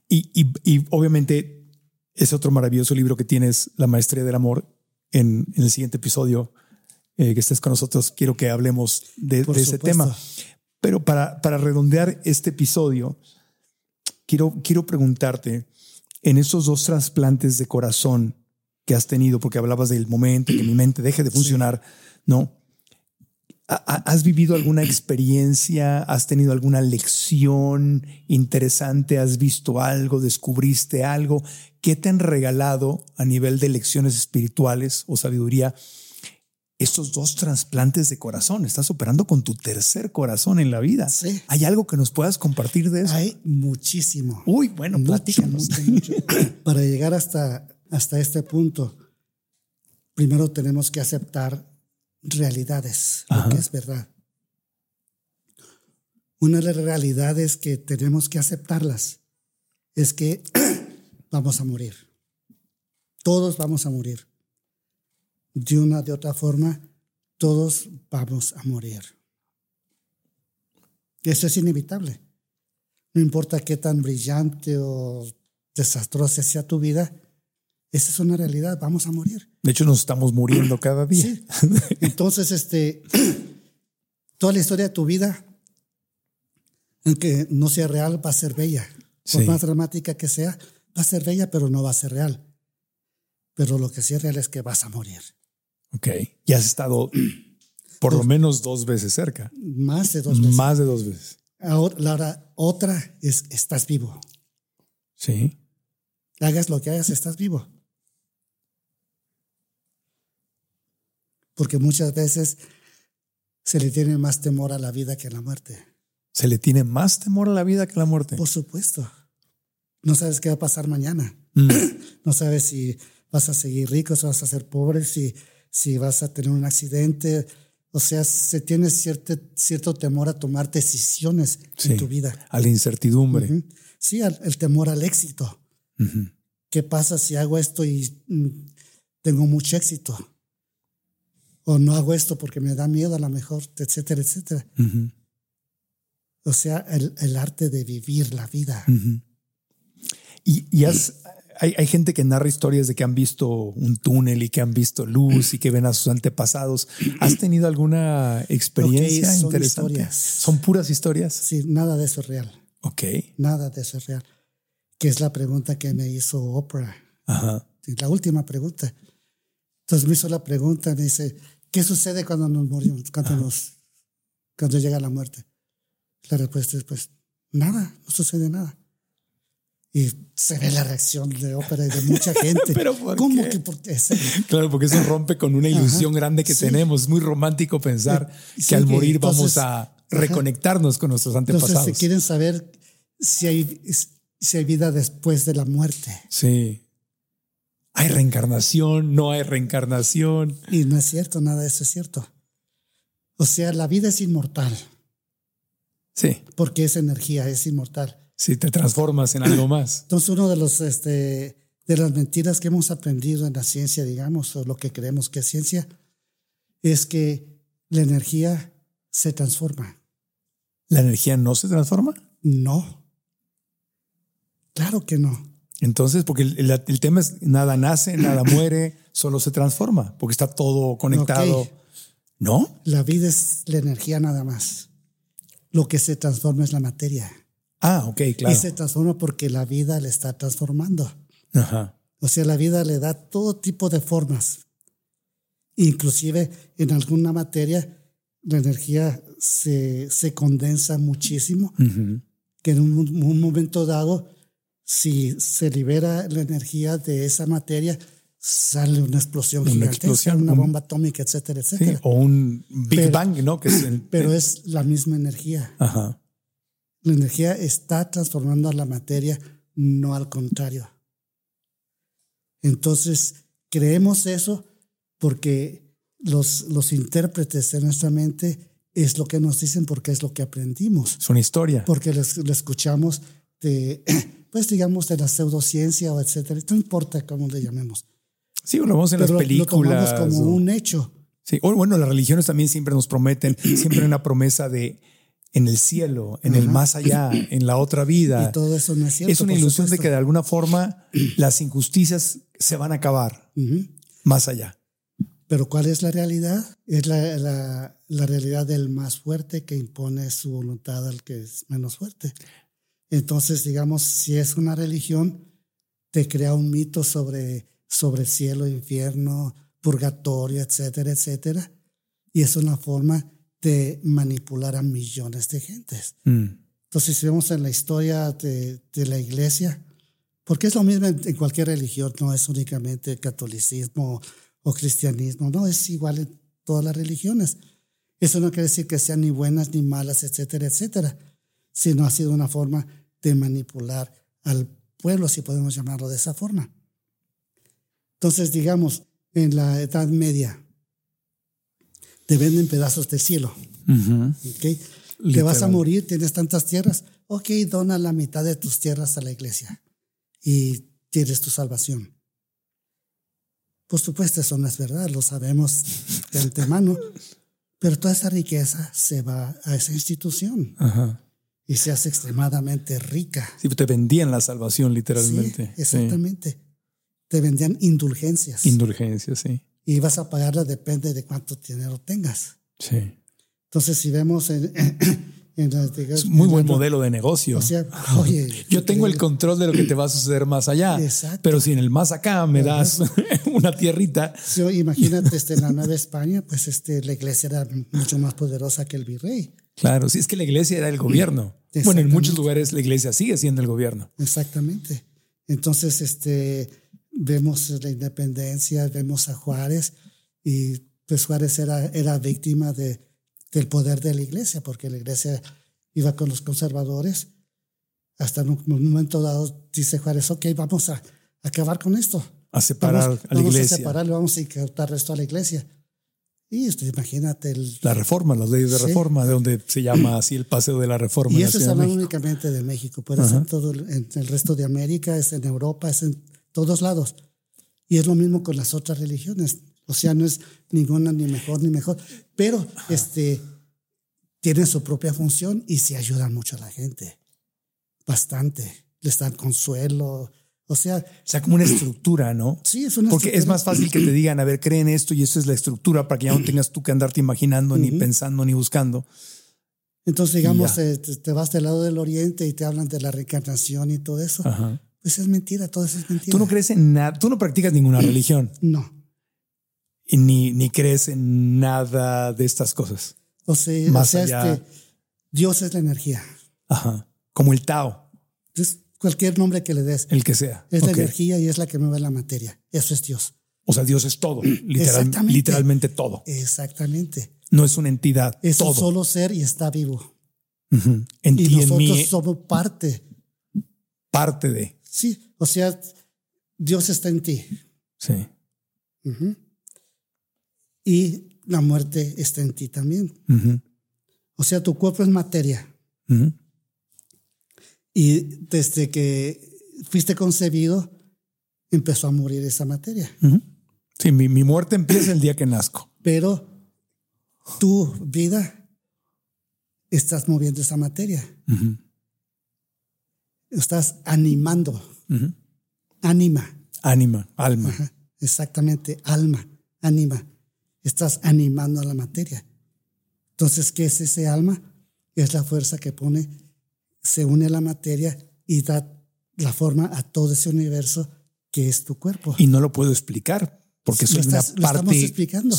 y, y- y obviamente ese otro maravilloso libro que tienes, La Maestría del Amor, en, en el siguiente episodio eh, que estés con nosotros, quiero que hablemos de, de ese tema. Pero para, para redondear este episodio, quiero, quiero preguntarte, en esos dos trasplantes de corazón que has tenido, porque hablabas del momento que mi mente deje de funcionar, ¿no? ¿Ha- ha- ¿Has vivido alguna experiencia? ¿Has tenido alguna lección interesante? ¿Has visto algo? ¿Descubriste algo? ¿Qué te han regalado a nivel de lecciones espirituales o sabiduría estos dos trasplantes de corazón? Estás operando con tu tercer corazón en la vida. Sí. ¿Hay algo que nos puedas compartir de eso? Hay muchísimo. Uy, bueno, Mucho, platícanos. mucho, mucho. Para llegar hasta, hasta este punto, primero tenemos que aceptar realidades, Ajá. lo que es verdad. Una de las realidades que tenemos que aceptarlas es que vamos a morir. Todos vamos a morir. De una de otra forma, todos vamos a morir. Eso es inevitable. No importa qué tan brillante o desastrosa sea tu vida, esa es una realidad, vamos a morir. De hecho, nos estamos muriendo cada día. Sí. Entonces, este, toda la historia de tu vida, aunque no sea real, va a ser bella. Por Sí. más dramática que sea, va a ser bella, pero no va a ser real. Pero lo que sí es real es que vas a morir. Ok. Y has estado por lo menos dos veces cerca. Más de dos veces. Más de dos veces. Ahora, la otra es, estás vivo. Sí. Hagas lo que hagas, estás vivo. Porque muchas veces se le tiene más temor a la vida que a la muerte. Se le tiene más temor a la vida que a la muerte. Por supuesto. No sabes qué va a pasar mañana. Mm. No sabes si vas a seguir rico, si vas a ser pobre, si, si vas a tener un accidente. O sea, se tiene cierto, cierto temor a tomar decisiones Sí. en tu vida. A la incertidumbre. Sí, al- el temor al éxito. ¿Qué pasa si hago esto y mm, tengo mucho éxito? O no hago esto porque me da miedo a lo mejor, etcétera, etcétera. O sea, el, el arte de vivir la vida. Y, y has- hay, hay gente que narra historias de que han visto un túnel y que han visto luz y que ven a sus antepasados. ¿Has tenido alguna experiencia son interesante? historias. ¿Son puras historias? Sí, nada de eso es real. Ok. Nada de eso es real. Que es la pregunta que me hizo Oprah. Ajá. La última pregunta. Entonces me hizo la pregunta, me dice, ¿qué sucede cuando nos morimos? Cuando, nos, cuando llega la muerte. La respuesta es, pues, nada, no sucede nada. Y se ve la reacción de Oprah y de mucha gente. ¿Pero por ¿Cómo qué? que por qué? Claro, porque eso rompe con una ilusión Ajá. grande que Sí. tenemos. Es muy romántico pensar Sí, que al morir entonces- vamos a Ajá. reconectarnos con nuestros Entonces, antepasados. si quieren saber si hay, si hay vida después de la muerte. Sí. ¿Hay reencarnación? ¿No hay reencarnación? Y no es cierto, nada de eso es cierto. O sea, la vida es inmortal, Sí. porque es energía, es inmortal. Si te transformas en algo más. Entonces, uno de los este, de las mentiras que hemos aprendido en la ciencia, digamos, o lo que creemos que es ciencia, es que la energía se transforma. ¿La energía no se transforma? No. Claro que no. Entonces, porque el, el- el tema es nada nace, nada muere, solo se transforma, porque está todo conectado. Ok. ¿No? La vida es la energía nada más. Lo que se transforma es la materia. Ah, ok, claro. Y se transforma porque la vida le está transformando. Ajá. O sea, la vida le da todo tipo de formas. Inclusive en alguna materia la energía se, se condensa muchísimo, Ujú. que en un, un momento dado, si se libera la energía de esa materia, sale una explosión Una gigantesca, explosión, una un- bomba atómica, etcétera, Sí, etcétera. o un Big Pero- Bang, ¿no? Que es el- Pero es la misma energía. Ajá. La energía está transformando a la materia, no al contrario. Entonces, creemos eso porque los, los intérpretes de nuestra mente es lo que nos dicen porque es lo que aprendimos, Es una historia. porque lo, escuchamos de, pues digamos, de la pseudociencia o etcétera. No importa cómo le llamemos. Sí, lo vemos en Pero las películas. Lo tomamos como o- un hecho. Sí, o bueno, las religiones también siempre nos prometen, siempre hay una promesa de en el cielo, en el más allá, en la otra vida. Y todo eso no es cierto. es una ilusión de que de alguna forma las injusticias se van a acabar más allá. Pero ¿cuál es la realidad? Es la, la- la realidad del más fuerte que impone su voluntad al que es menos fuerte. Entonces, digamos, si es una religión, te crea un mito sobre, sobre cielo, infierno, purgatorio, etcétera, etcétera. Y es una forma de manipular a millones de gentes. Mm. Entonces, si vemos en la historia de, de la iglesia, porque es lo mismo en, en cualquier religión, no es únicamente catolicismo o cristianismo, no, es igual en todas las religiones. Eso no quiere decir que sean ni buenas ni malas, etcétera, etcétera, sino ha sido una forma de manipular al pueblo, si podemos llamarlo de esa forma. Entonces, digamos, en la Edad Media, te venden pedazos de cielo. ¿ok? Te vas a morir, tienes tantas tierras. Ok, dona la mitad de tus tierras a la iglesia y tienes tu salvación. Por supuesto, eso no es verdad, lo sabemos de antemano, pero toda esa riqueza se va a esa institución Ajá. y se hace extremadamente rica. Sí, te vendían la salvación literalmente. Sí, exactamente. Te vendían indulgencias Sí. Indulgencia, sí. Y vas a pagarla depende de cuánto dinero tengas. Sí. Entonces, si vemos en, en las- Es muy en buen la- modelo de negocio. O sea, oye, Yo tengo el control de lo que te va a suceder más allá. Exacto. Pero si en el más acá me das una tierrita, Sí, imagínate, este, en la Nueva España, pues este, la iglesia era mucho más poderosa que el virrey. claro, si es que la iglesia era el gobierno. Bueno, en muchos lugares la iglesia sigue siendo el gobierno. Exactamente. Entonces, este, vemos la independencia, vemos a Juárez y pues Juárez era, era víctima de, del poder de la iglesia, porque la iglesia iba con los conservadores. Hasta en un, momento dado dice Juárez, ok, vamos a, acabar con esto. A separar Vamos, a la vamos iglesia. a separarlo, vamos a incorporar esto a la iglesia. Y este, imagínate el, La reforma, las leyes de Sí. reforma, de donde se llama así el paseo de la reforma. Y eso es hablando México. únicamente de México, puede ser en todo en el resto de América, es en Europa, es en todos lados. Y es lo mismo con las otras religiones. O sea, no es ninguna ni mejor ni mejor, pero este tienen su propia función y se ayudan mucho a la gente. Bastante. Les dan consuelo. O sea, O sea, como una estructura, ¿no? sí, es una Porque es más fácil que te digan, a ver, creen esto y esto es la estructura para que ya no tengas tú que andarte imaginando, ni pensando, ni buscando. Entonces, digamos, eh, te, te vas del lado del oriente y te hablan de la reencarnación y todo eso. Ajá. Pues es mentira, todo eso es mentira. Tú no crees en nada, tú no practicas ninguna religión No. y ni, ni crees en nada de estas cosas. O sea, Más o sea, allá. este, Dios es la energía. Ajá. Como el Tao, Es cualquier nombre que le des. el que sea. Es la energía y es la que mueve la materia. Eso es Dios. O sea, Dios es todo, literal- Exactamente. literalmente todo. Exactamente. No es una entidad, Es un todo. solo ser y está vivo. Ujú. En Y en nosotros mí, somos parte. parte de. Sí, o sea, Dios está en ti. Sí. Y la muerte está en ti también. O sea, tu cuerpo es materia. Y desde que fuiste concebido, empezó a morir esa materia. Sí, mi, mi muerte empieza el día que nazco. Pero tu vida estás moviendo esa materia. Estás animando. Ujú. Anima. Ánima, alma. Ajá, Exactamente. Alma. Anima. Estás animando a la materia. Entonces, ¿qué es ese alma? Es la fuerza que pone, se une a la materia y da la forma a todo ese universo que es tu cuerpo. Y no lo puedo explicar porque soy estás- una lo estamos parte. explicando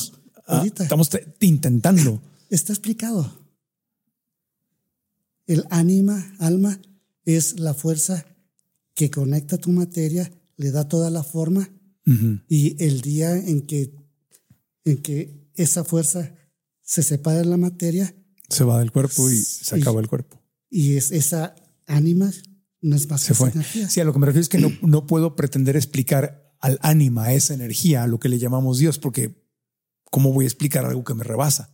Ah, ahorita. estamos te- intentando. Está explicado. El ánima, alma, es la fuerza que conecta tu materia, le da toda la forma y el día en que, en que esa fuerza se separa de la materia Se va del cuerpo y se acaba el cuerpo. y es esa ánima no es más Se que fue. energía. Sí, a lo que me refiero es que no, no puedo pretender explicar al ánima, a esa energía, a lo que le llamamos Dios, porque ¿cómo voy a explicar algo que me rebasa?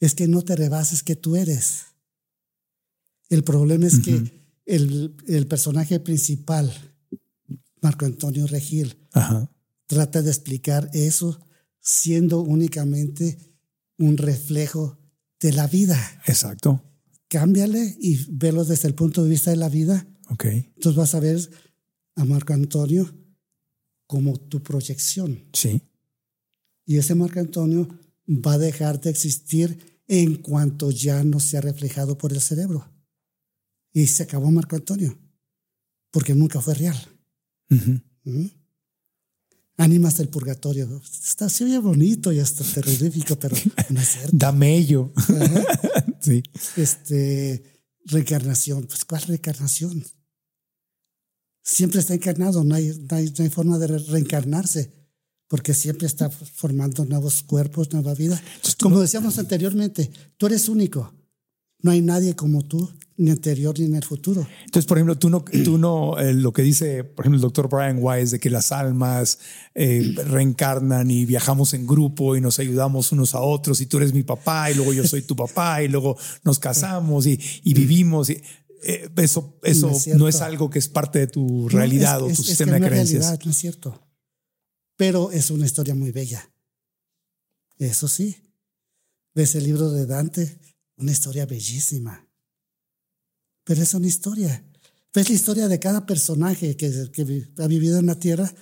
Es que no te rebases que tú eres. El problema es que el, el personaje principal, Marco Antonio Regil, Ajá. trata de explicar eso siendo únicamente un reflejo de la vida. Exacto. Cámbiale y velo desde el punto de vista de la vida. Ok. Entonces vas a ver a Marco Antonio como tu proyección. Sí. Y ese Marco Antonio va a dejar de existir en cuanto ya no sea reflejado por el cerebro. Y se acabó Marco Antonio, porque nunca fue real. Ujú. ¿Mm? Ánimas del purgatorio. Está se oye bonito y hasta terrorífico, pero no es cierto. Da mello. sí. Este, reencarnación. Pues, ¿cuál reencarnación? Siempre está encarnado, no hay, no hay, no hay forma de re- reencarnarse, porque siempre está formando nuevos cuerpos, nueva vida. Como decíamos anteriormente, tú eres único. No hay nadie como tú, ni anterior ni en el futuro. Entonces, por ejemplo, tú no, tú no eh, lo que dice, por ejemplo, el doctor Brian Weiss de que las almas eh, reencarnan y viajamos en grupo y nos ayudamos unos a otros y tú eres mi papá y luego yo soy tu papá y luego nos casamos y, y vivimos. Y, eh, eso eso No no es algo que es parte de tu No, realidad es- o tu es sistema que de creencias. realidad, no es cierto. Pero es una historia muy bella. Eso sí. Ves el libro de Dante, una historia bellísima. Pero es una historia. Ves la historia de cada personaje que, que ha vivido en la tierra.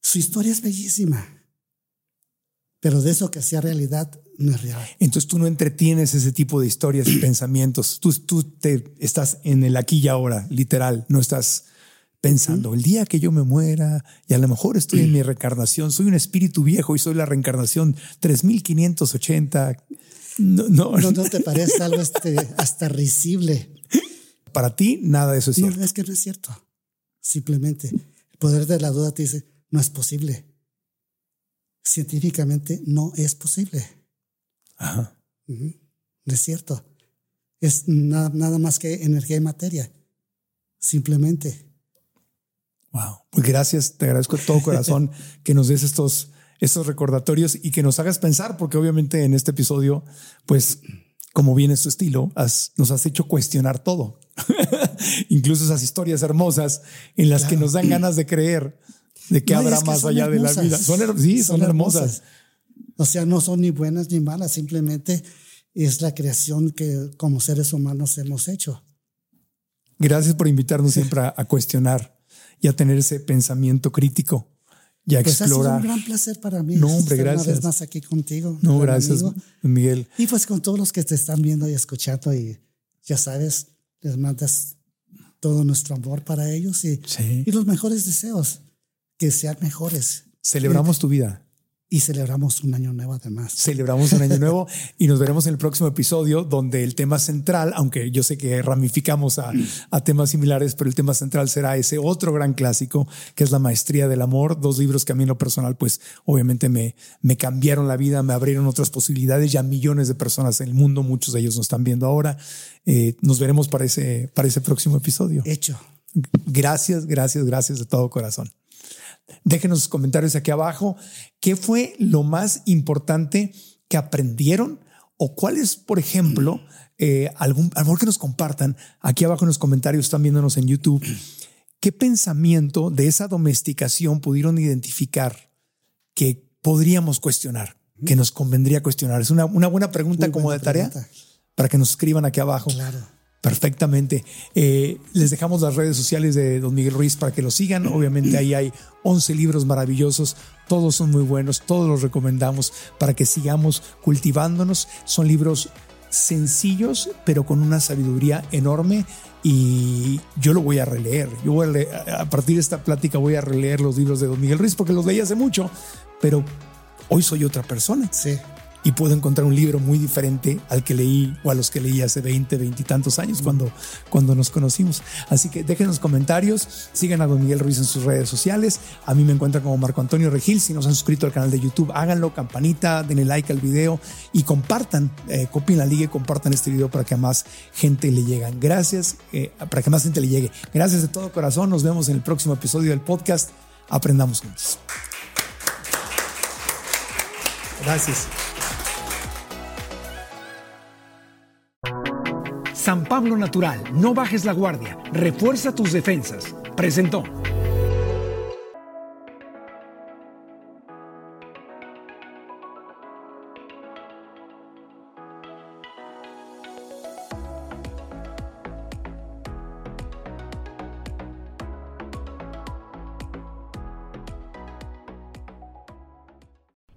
Su historia es bellísima. Pero de eso que sea realidad, no es real. Entonces tú no entretienes ese tipo de historias y pensamientos. Tú, tú te estás en el aquí y ahora, literal. No estás pensando el día que yo me muera y a lo mejor estoy en mi reencarnación. Soy un espíritu viejo y soy la reencarnación 3580. No, no, ¿No, no te parece algo este, hasta risible? Para ti nada de eso es No, cierto. es que no es cierto. Simplemente el poder de la duda te dice, no es posible. Científicamente no es posible. Ajá. No es cierto. Es nada, nada más que energía y materia. Simplemente. Wow. Pues gracias, te agradezco de todo corazón que nos des estos, estos recordatorios y que nos hagas pensar, porque obviamente en este episodio, pues como bien es tu estilo, has- nos has hecho cuestionar todo. Incluso esas historias hermosas en las que nos dan ganas de creer de que No, habrá es que más allá de la vida. Son, sí, son, hermosas. O sea, no son ni buenas ni malas, simplemente es la creación que como seres humanos hemos hecho. Gracias por invitarnos siempre a, a cuestionar y a tener ese pensamiento crítico y a Pues ha sido explorar. un gran placer para mí. No, hombre, estar Una vez más aquí contigo. No, gracias, amigo. Miguel. Y pues con todos los que te están viendo y escuchando y ya sabes, les mandas todo nuestro amor para ellos y, Sí. y los mejores deseos, que sean mejores. Celebramos tu vida. Y celebramos un año nuevo además. Celebramos un año nuevo y nos veremos en el próximo episodio donde el tema central, aunque yo sé que ramificamos a, a temas similares, pero el tema central será ese otro gran clásico que es La Maestría del Amor, dos libros que a mí en lo personal pues obviamente me, me cambiaron la vida, me abrieron otras posibilidades, ya millones de personas en el mundo, muchos de ellos nos están viendo ahora. Eh, nos veremos para ese, para ese próximo episodio. Hecho. Gracias, gracias, gracias de todo corazón. Déjenos sus comentarios aquí abajo. ¿Qué fue lo más importante que aprendieron? ¿O cuál es, por ejemplo, eh, algún, a lo mejor que nos compartan aquí abajo en los comentarios, están viéndonos en YouTube, qué pensamiento de esa domesticación pudieron identificar que podríamos cuestionar, que nos convendría cuestionar? Es una, una buena pregunta Muy como buena de tarea para que nos escriban aquí abajo. Claro. Perfectamente. Eh, les dejamos las redes sociales de Don Miguel Ruiz para que lo sigan. Obviamente ahí hay 11 libros maravillosos. Todos son muy buenos. Todos los recomendamos para que sigamos cultivándonos. Son libros sencillos, pero con una sabiduría enorme. Y yo lo voy a releer. Yo voy a, le- a partir de esta plática voy a releer los libros de Don Miguel Ruiz porque los leí hace mucho, pero hoy soy otra persona Sí. Y puedo encontrar un libro muy diferente al que leí o a los que leí hace 20, 20 y tantos años cuando, cuando nos conocimos. Así que déjenos comentarios, sigan a Don Miguel Ruiz en sus redes sociales. A mí me encuentran como Marco Antonio Regil. Si no se han suscrito al canal de YouTube, háganlo, campanita, denle like al video y compartan, eh, copien la liga y compartan este video para que a más gente le lleguen. Gracias, eh, para que más gente le llegue. Gracias de todo corazón. Nos vemos en el próximo episodio del podcast. Aprendamos juntos. Gracias. San Pablo Natural, no bajes la guardia, refuerza tus defensas. Presentó.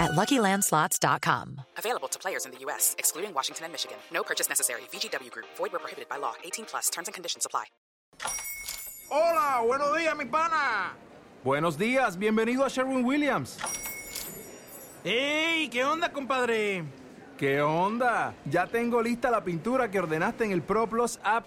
at LuckyLandSlots.com. Available to players in the U.S., excluding Washington and Michigan. No purchase necessary. VGW Group. Void where prohibited by law. 18 plus. Terms and conditions apply. Hola, buenos días, mi pana. Buenos días, bienvenido a Sherwin Williams. ¡Ey! ¿Qué onda, compadre? ¿Qué onda? Ya tengo lista la pintura que ordenaste en el ProPlus app.